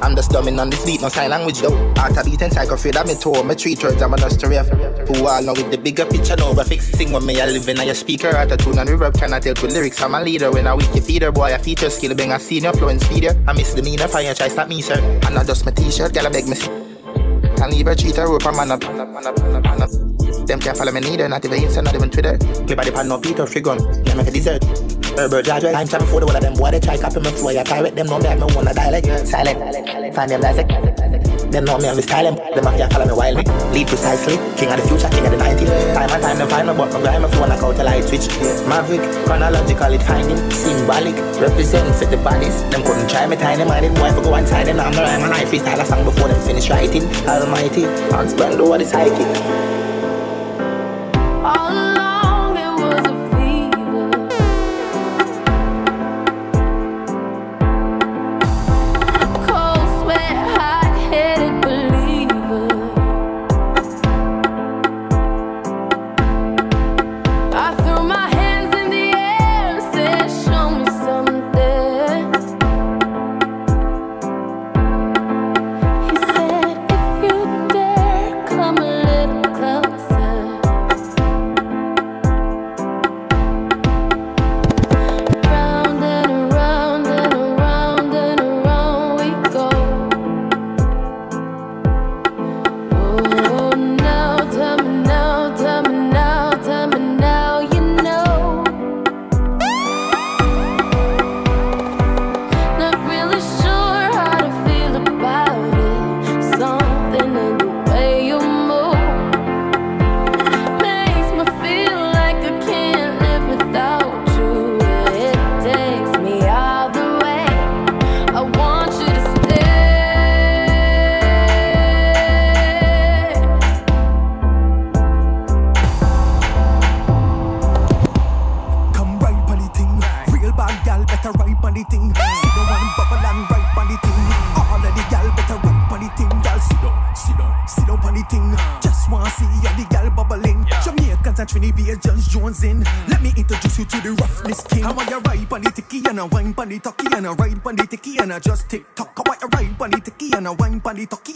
I'm just dumbing on this beat, no sign language though. Art of and psychophrida, me toe, me three thirds, I'm a just. Who all know with the bigger picture, no graphics. Sing when me, I live in a your speaker, out tune and reverb, cannot tell with lyrics. I'm a leader when I Wikipedia, boy, a feature skill, being a senior, and speeder. I miss the meaner, fire, try stop me, sir. And I dust my t-shirt, girl, I beg me. Can't leave treat her rope, I'm on up. Them can't follow me neither, not even Insta, not even Twitter. By the pan, no Peter, free gun, yeah, make a dessert. Herbert Judge, time time before the one of them boy they try copy me flow, yeah, pirate them know me, me wanna dialect, silent, find them like them know me and me style them, them to follow me wildly. Lead precisely, king of the future, king of the 90s. Time and time them find me, but me grind my phone like out a light switch. Maverick, chronological, it finding, symbolic, represent for the bodies. Them couldn't try me tiny minded, boy, for go inside them, I'm the rhyme and I freestyle a song before them finish writing. Almighty, hands bend over the psychic.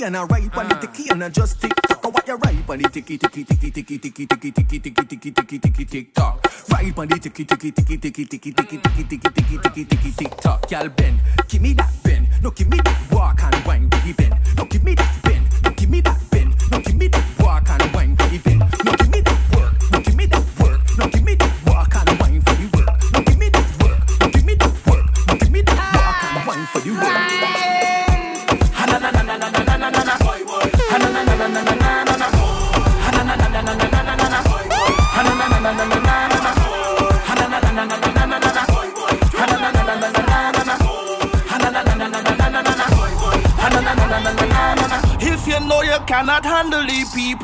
and I right on the ticky and I just tick tock. What you right on the ticky ticky ticky ticky ticky ticky ticky ticky ticky ticky ticky tick tock. Right on the ticky ticky ticky ticky ticky ticky ticky ticky ticky ticky tick tock. Y'all bend, give me that bend, no give me that.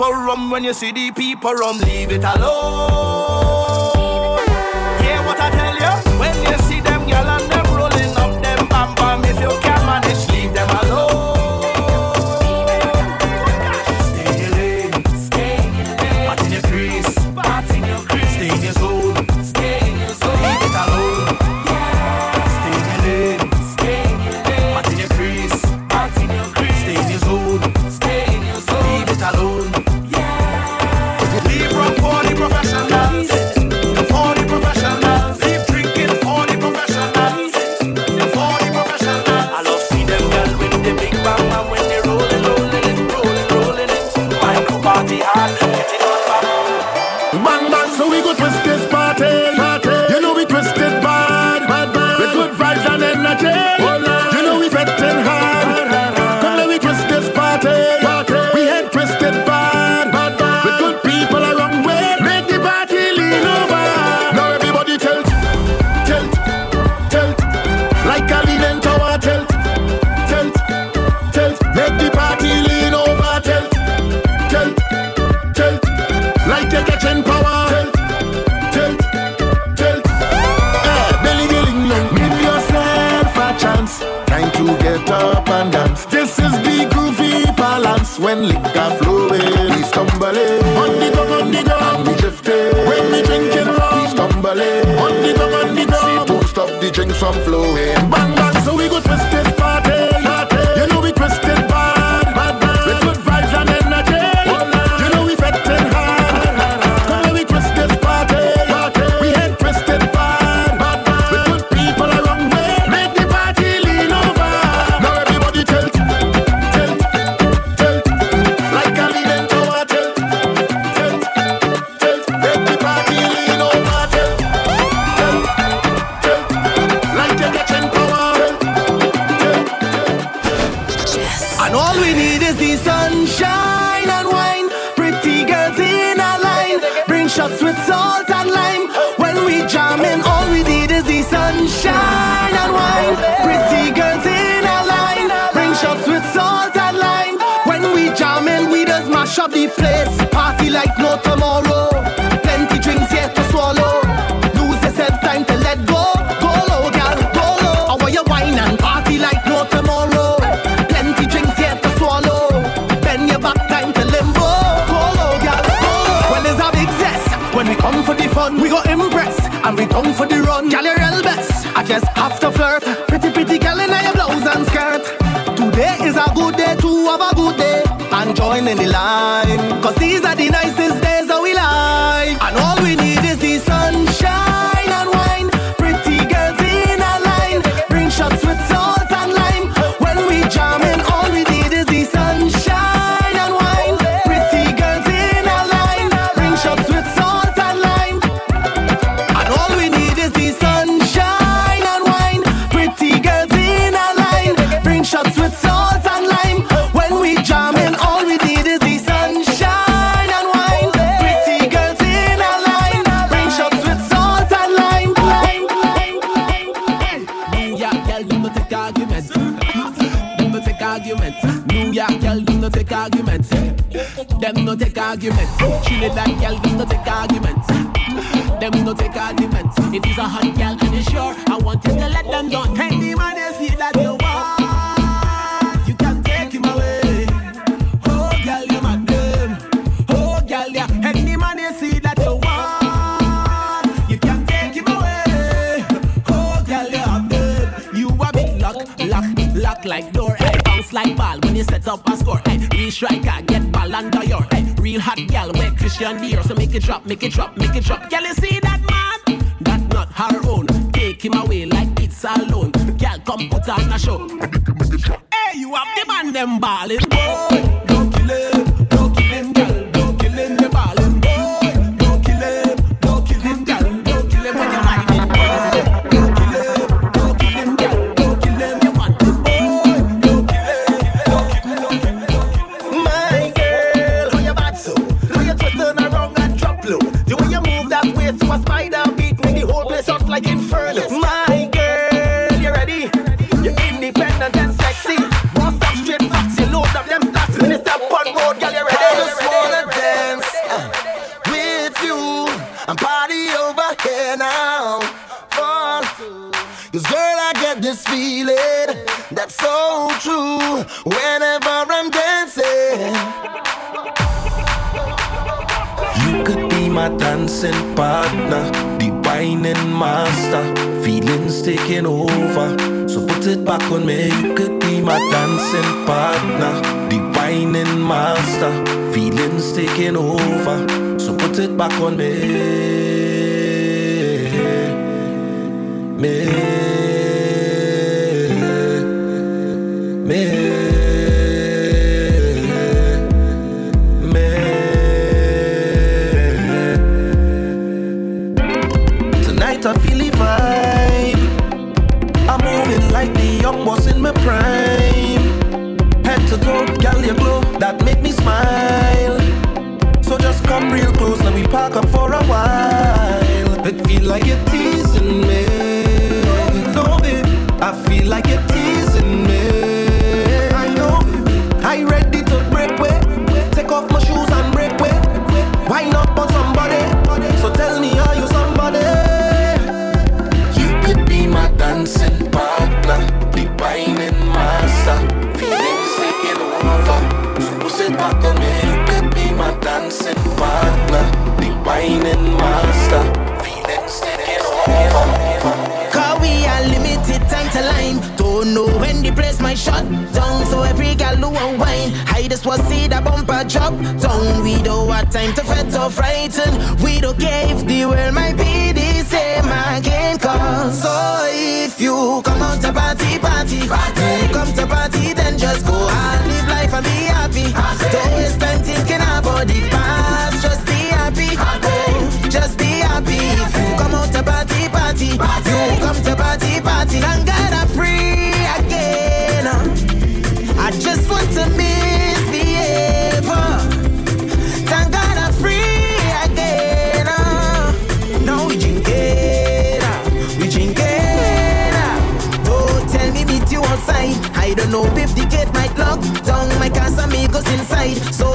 people rum when you see the people rum. Leave it alone. Pretty, pretty girl in your blouse and skirt. Today is a good day to have a good day and join in the line. Cause these are the nicest days of we life. arguments. Trinidad gal, we no take arguments. Then no take arguments. If it's a hot girl, and it's sure, I want him to let them down. Any man see that you want, you can take him away. Oh gal, oh, you my. Oh yeah. Any man they see that you want, you can take him away. Oh you. You a big lock, lock, lock like door. Hey, bounce like ball when you set up a score. Hey, we strike Y'all wear Christian beer, so make it drop, make it drop, make it drop. Y'all see that man? That not her own. Take him away like it's alone. Y'all come put on a show. Hey, you have the man them ballin'. dancing partner, the master. Feelings taking over, so put it back on me. You could be my dancing partner, the master. Feelings taking over, so put it back on me. Me. side. So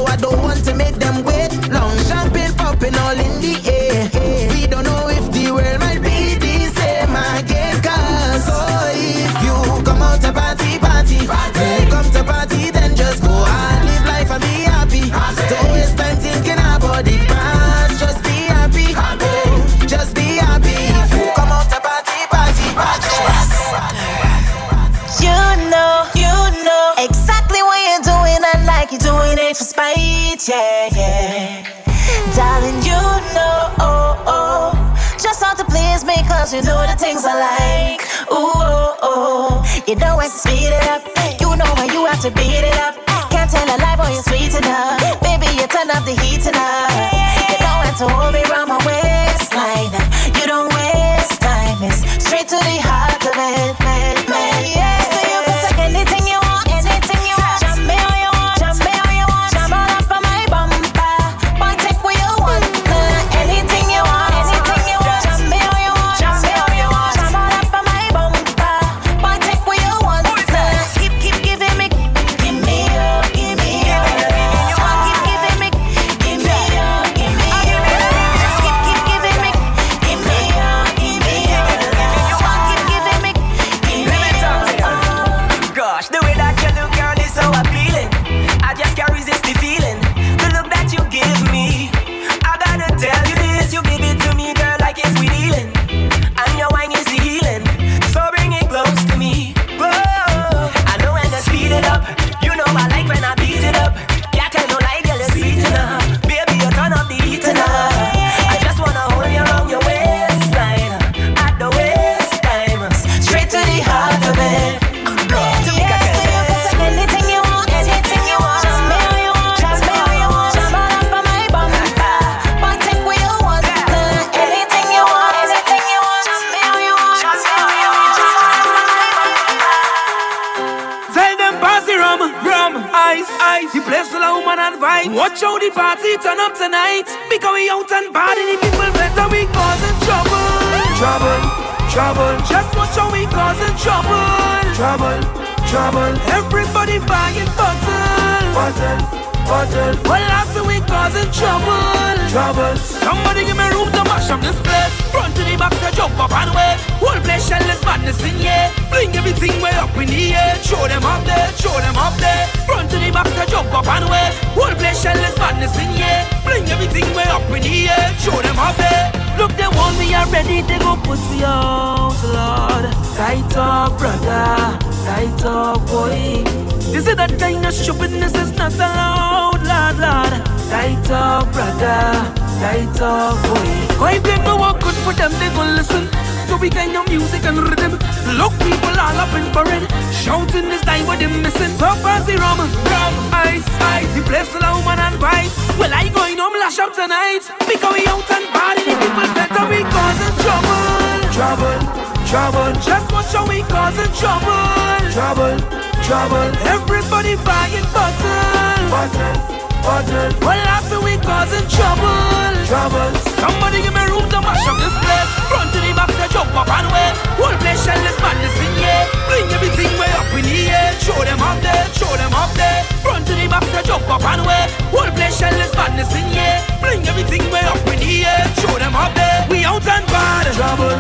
trouble,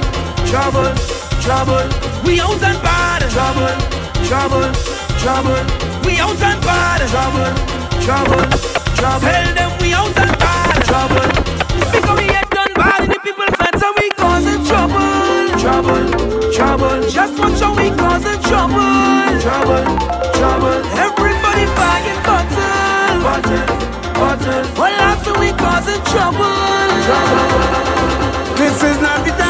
trouble, trouble. We out and bad trouble, trouble, trouble. We out and bad trouble, trouble, trouble. Tell them we out and bad trouble. Because we get done bad in the people's hands and we causing trouble, trouble, trouble. Just watch how we causing trouble, trouble, trouble. Everybody bagging bottles, bottles, bottles. Well, after we causing trouble, trouble. This is not the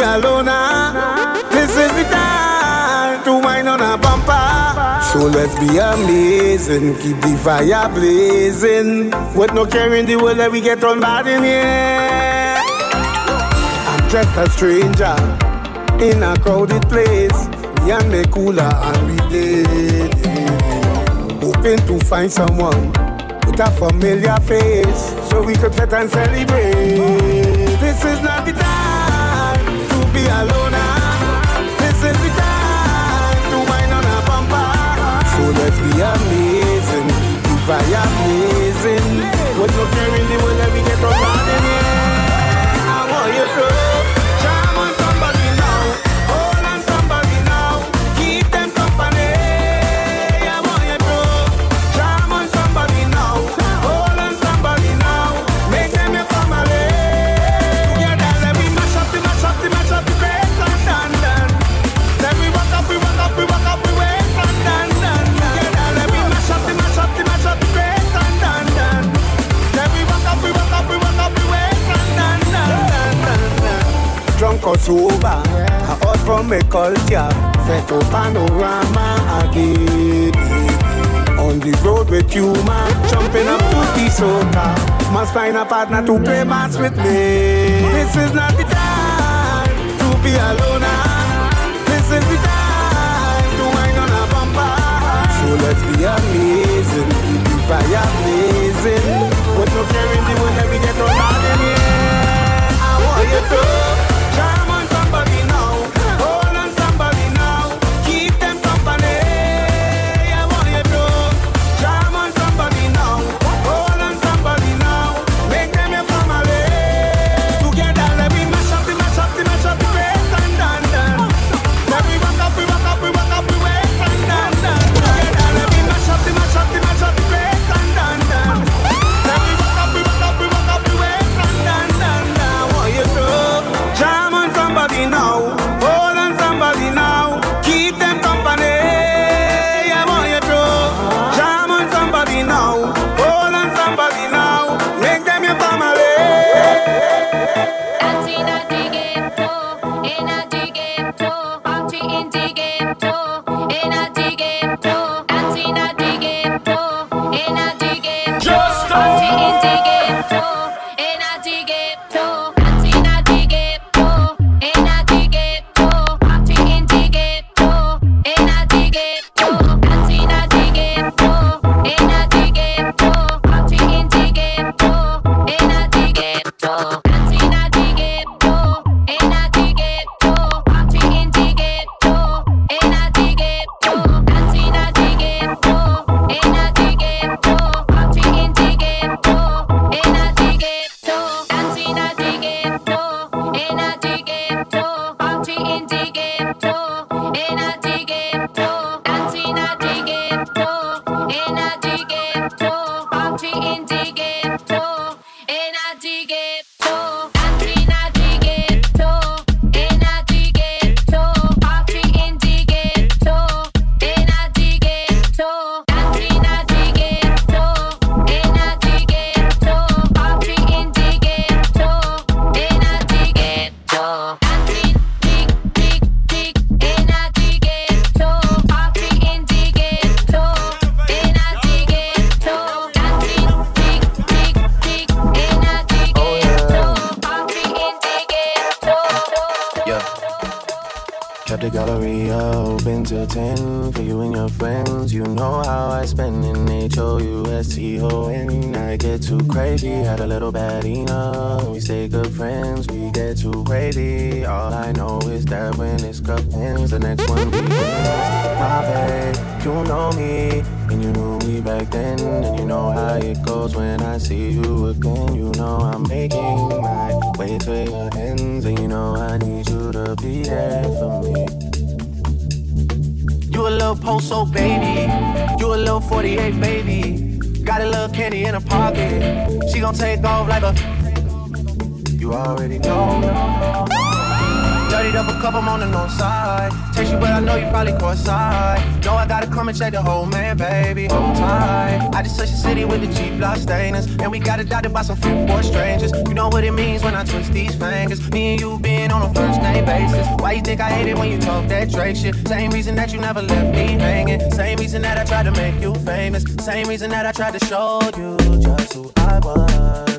Ah. This is the time to wine on a bumper. So let's be amazing, keep the fire blazing. With no care in the world that we get on bad in here. I'm just a stranger in a crowded place. We and the cooler and we did. Hoping to find someone with a familiar face so we could fit and celebrate. This is not the time alone. is the time to wind on a bumper. So let's be amazing. If I amazing, what no caring sober. I all from a culture, fetal panorama again. On the road with you, man, jumping up to the soca. Must find a partner to play mas with me. This is not the time to be alone. Ah. This is the time to wind on a bumper. So let's be amazing, keep be fire blazing. With no caring, we will never get on out of here. I want you to. Why you think I hate it when you talk that Drake shit? Same reason that you never left me hanging. Same reason that I tried to make you famous. Same reason that I tried to show you just who I was.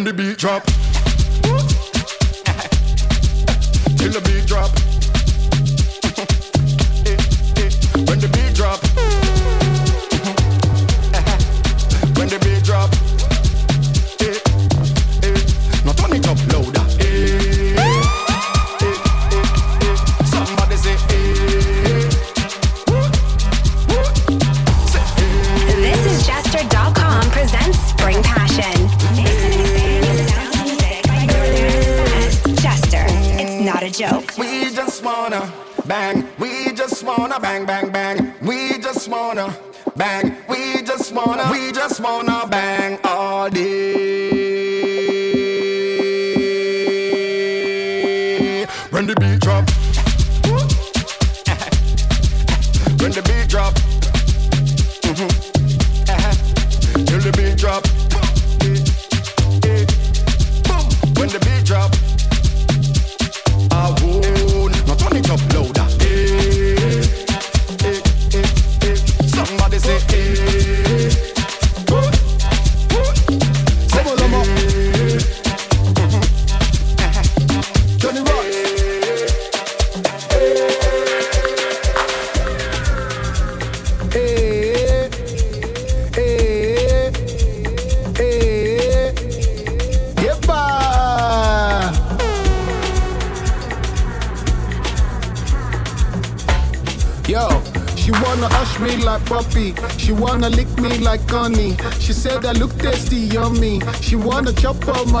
when the beat drop. Till the beat drop.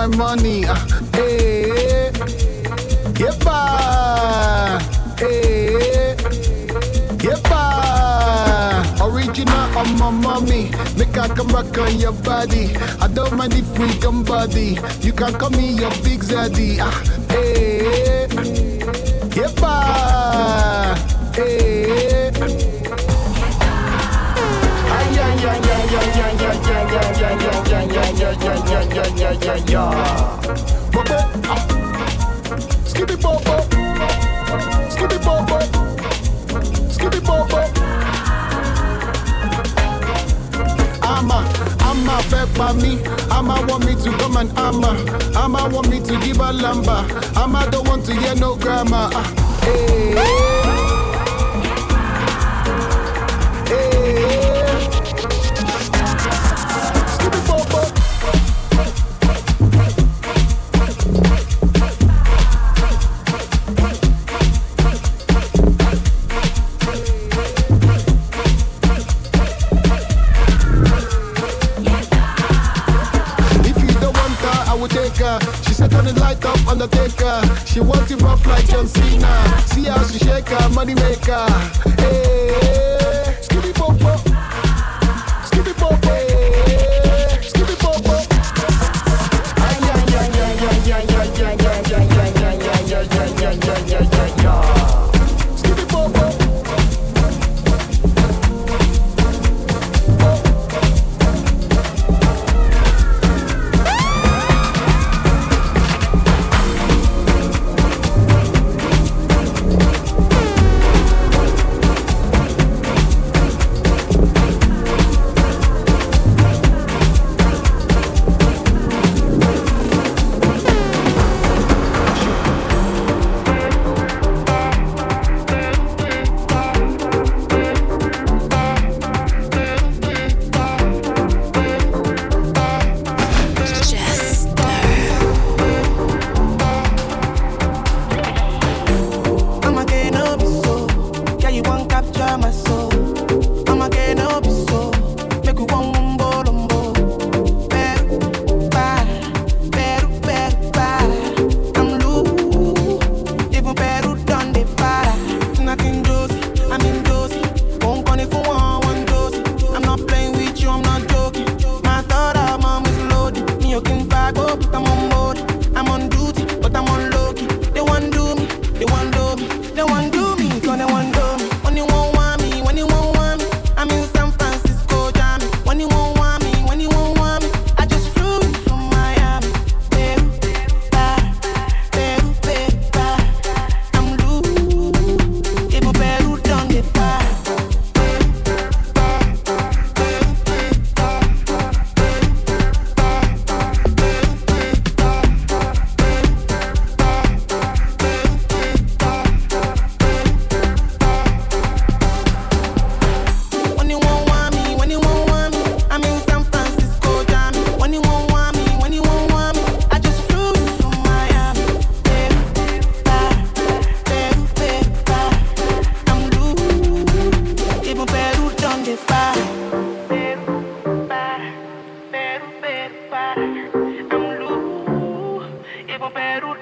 my money. want me to come and ama. Ama want me to give a lamba. Ama don't want to hear no grammar. Uh, hey.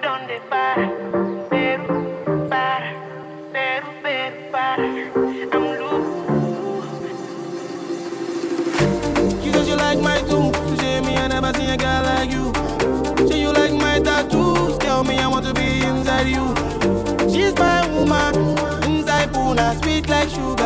dónde You cause you like my tools, yeah, me I never seen a guy like you. She you like my tattoos, tell me I want to be inside you. She's my woman, inside Puna, sweet like sugar.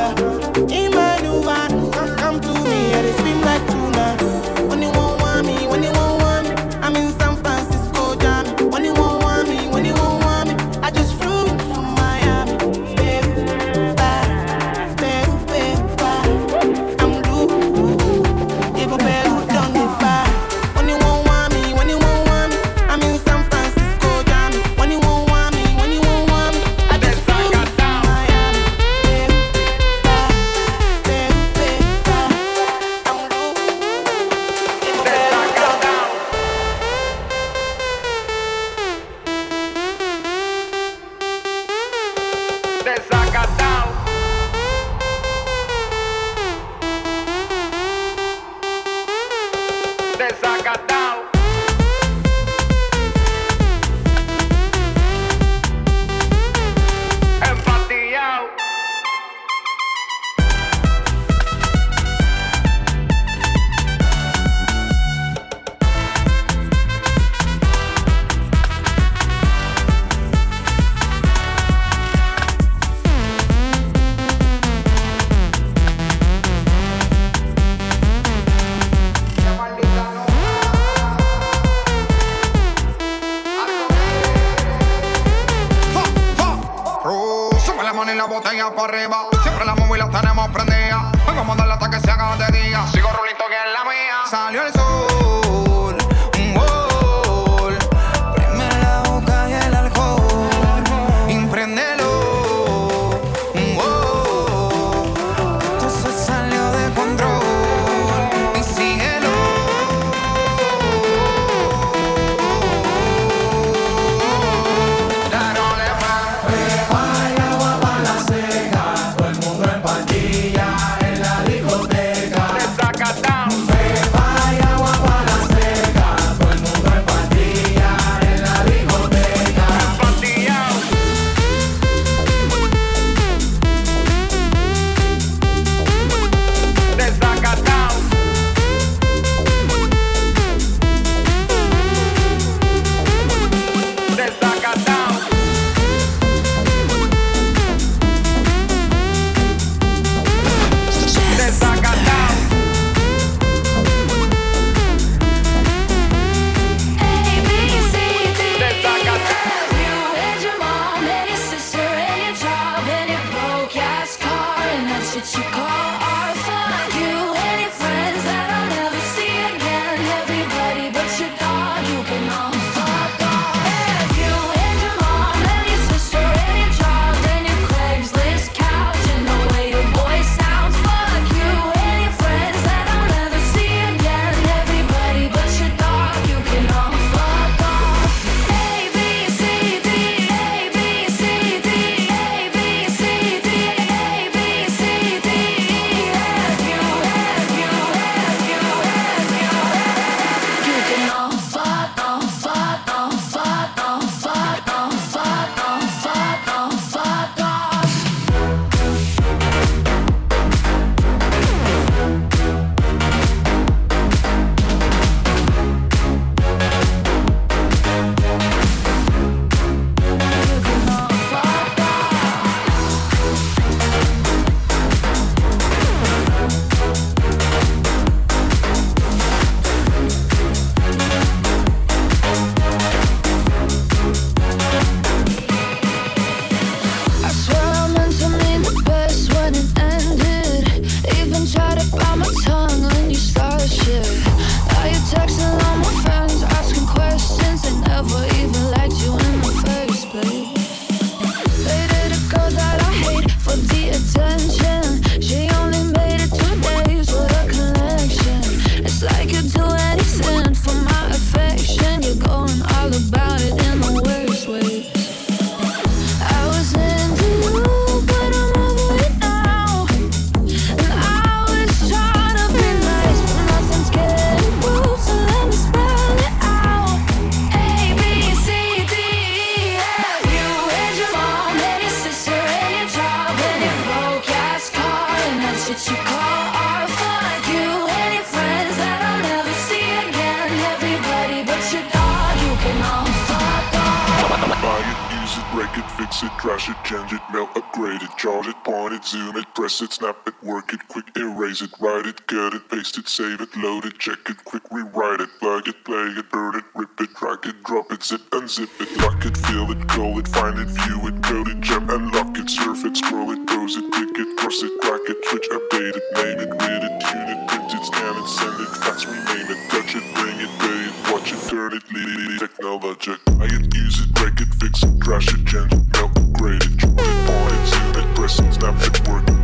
save it, load it, check it, quick rewrite it, plug it, play it, burn it, rip it, drag it, drop it, zip and zip it, lock it, feel it, call it, find it, view it, code it, jump, lock it, surf it, scroll it, pose it, click it, cross it, crack it, switch, update it, name it, read it, tune it, print it, scan it, send it, fax, rename it, touch it, bring it, pay it, watch it, turn it, lead it, technologic. Buy it, use it, break it, fix it, trash it, change it, upgrade it, grade it, point it, zoom it, press it, snap it, work it.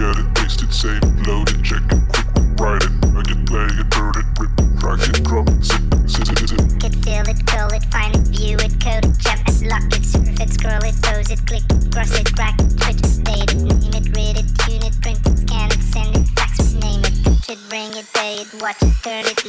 Get it taste it, save it, load it, check it, quick write it. Make it, play it, turn it, rip it, rock it, drop it, zip it, sit it, sit it. Could feel it, call it, find it, view it, code it, jump it, lock it, surf it, scroll it, pose it, click it, cross it, crack it, twitch it, state it, name it, read it, tune it, print it, scan it, send it, fax it, name it, touch it, bring it, pay it, watch it, turn it.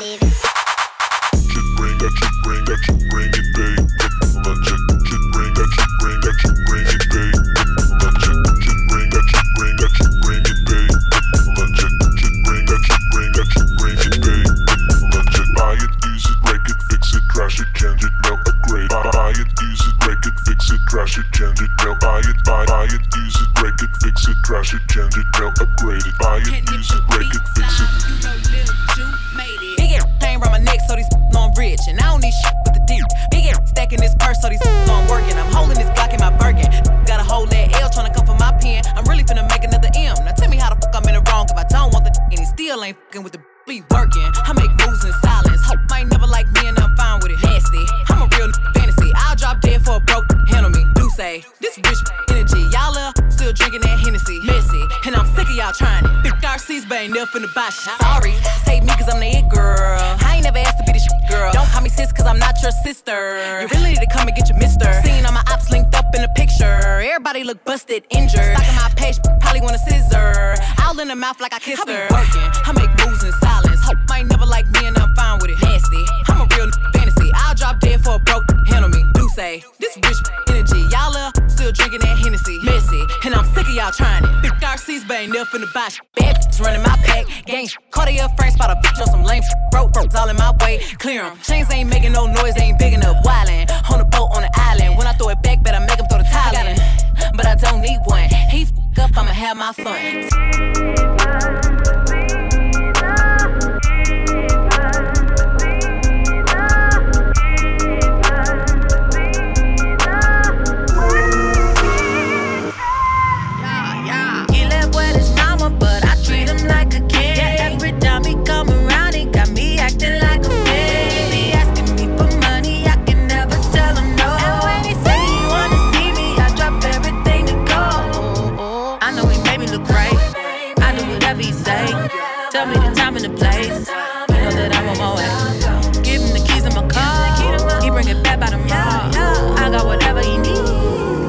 mistake. Tell me the time and the place. You know that I'm on my way. Give him the keys in my car. He bring it back by tomorrow. I got whatever he needs.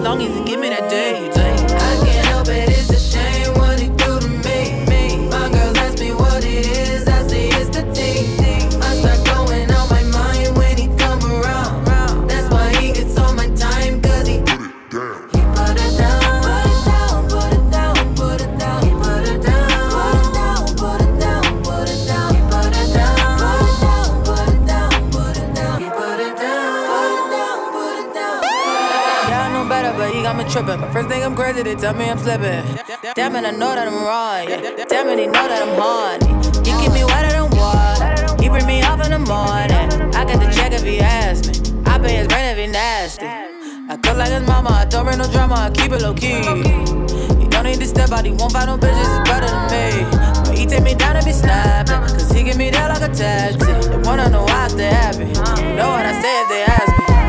Long as he give me that day. crazy, they tell me I'm slipping. Damn it, I know that I'm wrong. Damn it, he know that I'm horny. He keep me wetter than water. He bring me up in the morning. I got the check if he ask me. I pay his rent if he nasty. I cook like his mama. I don't bring no drama. I keep it low key. He don't need to step out. He won't find no bitches. It's better than me. But he take me down and be snapping. Cause he give me that like a taxi. They wanna know why I stay happy. Know what I say if they ask me.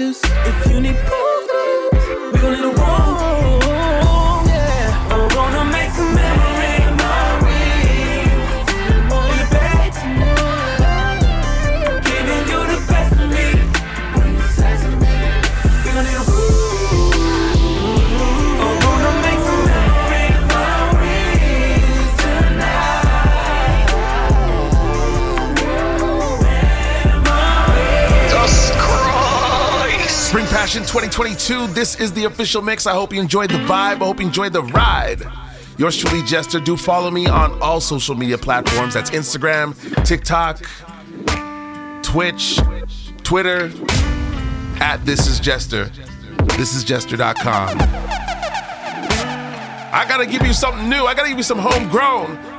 notice if two. This is the official mix. I hope you enjoyed the vibe. I hope you enjoyed the ride. Yours truly, Jester. Do follow me on all social media platforms. That's Instagram, TikTok, Twitch, Twitter, at This Is Jester. This is Jester.com. I gotta give you something new. I gotta give you some homegrown.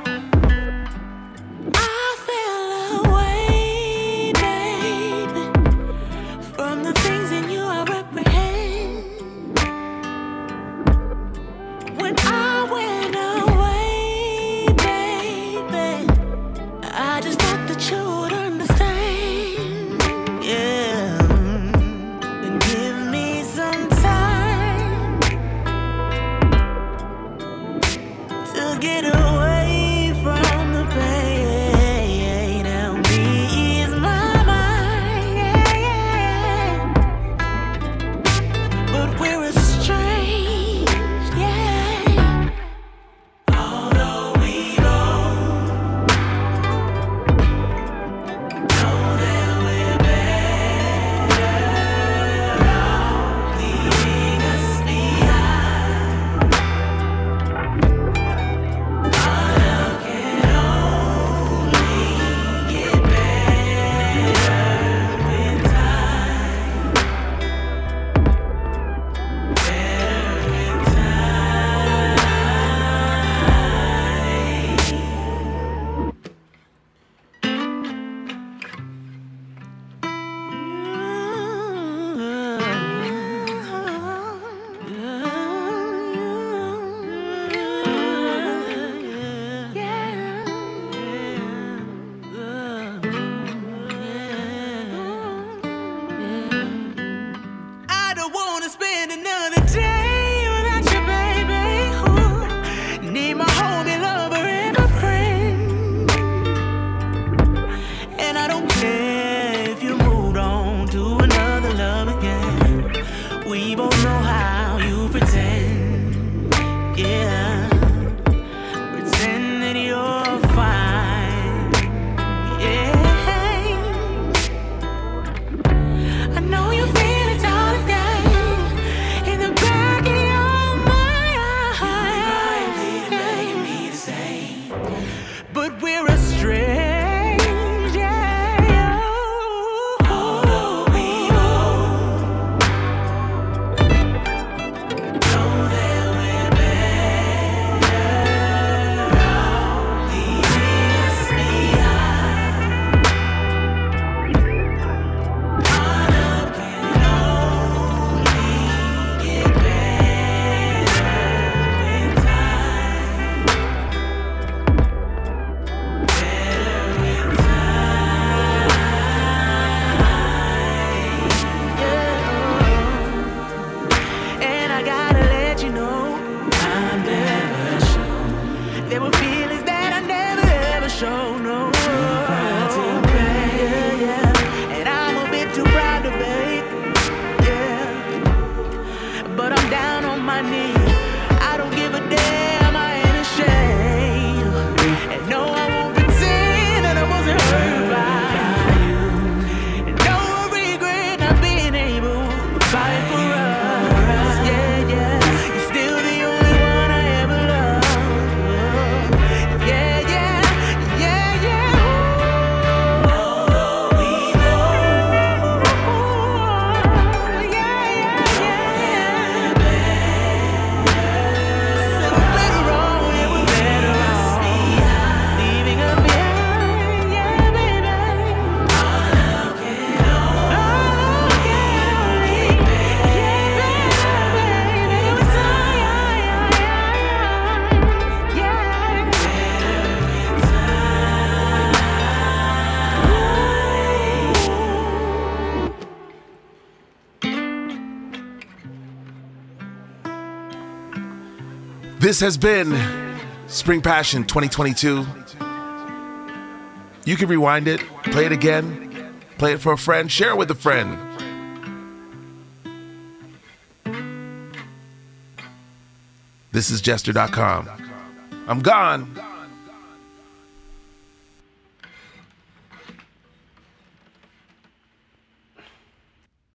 This has been Spring Passion 2022. You can rewind it, play it again, play it for a friend, share it with a friend. This is Jester.com. I'm gone.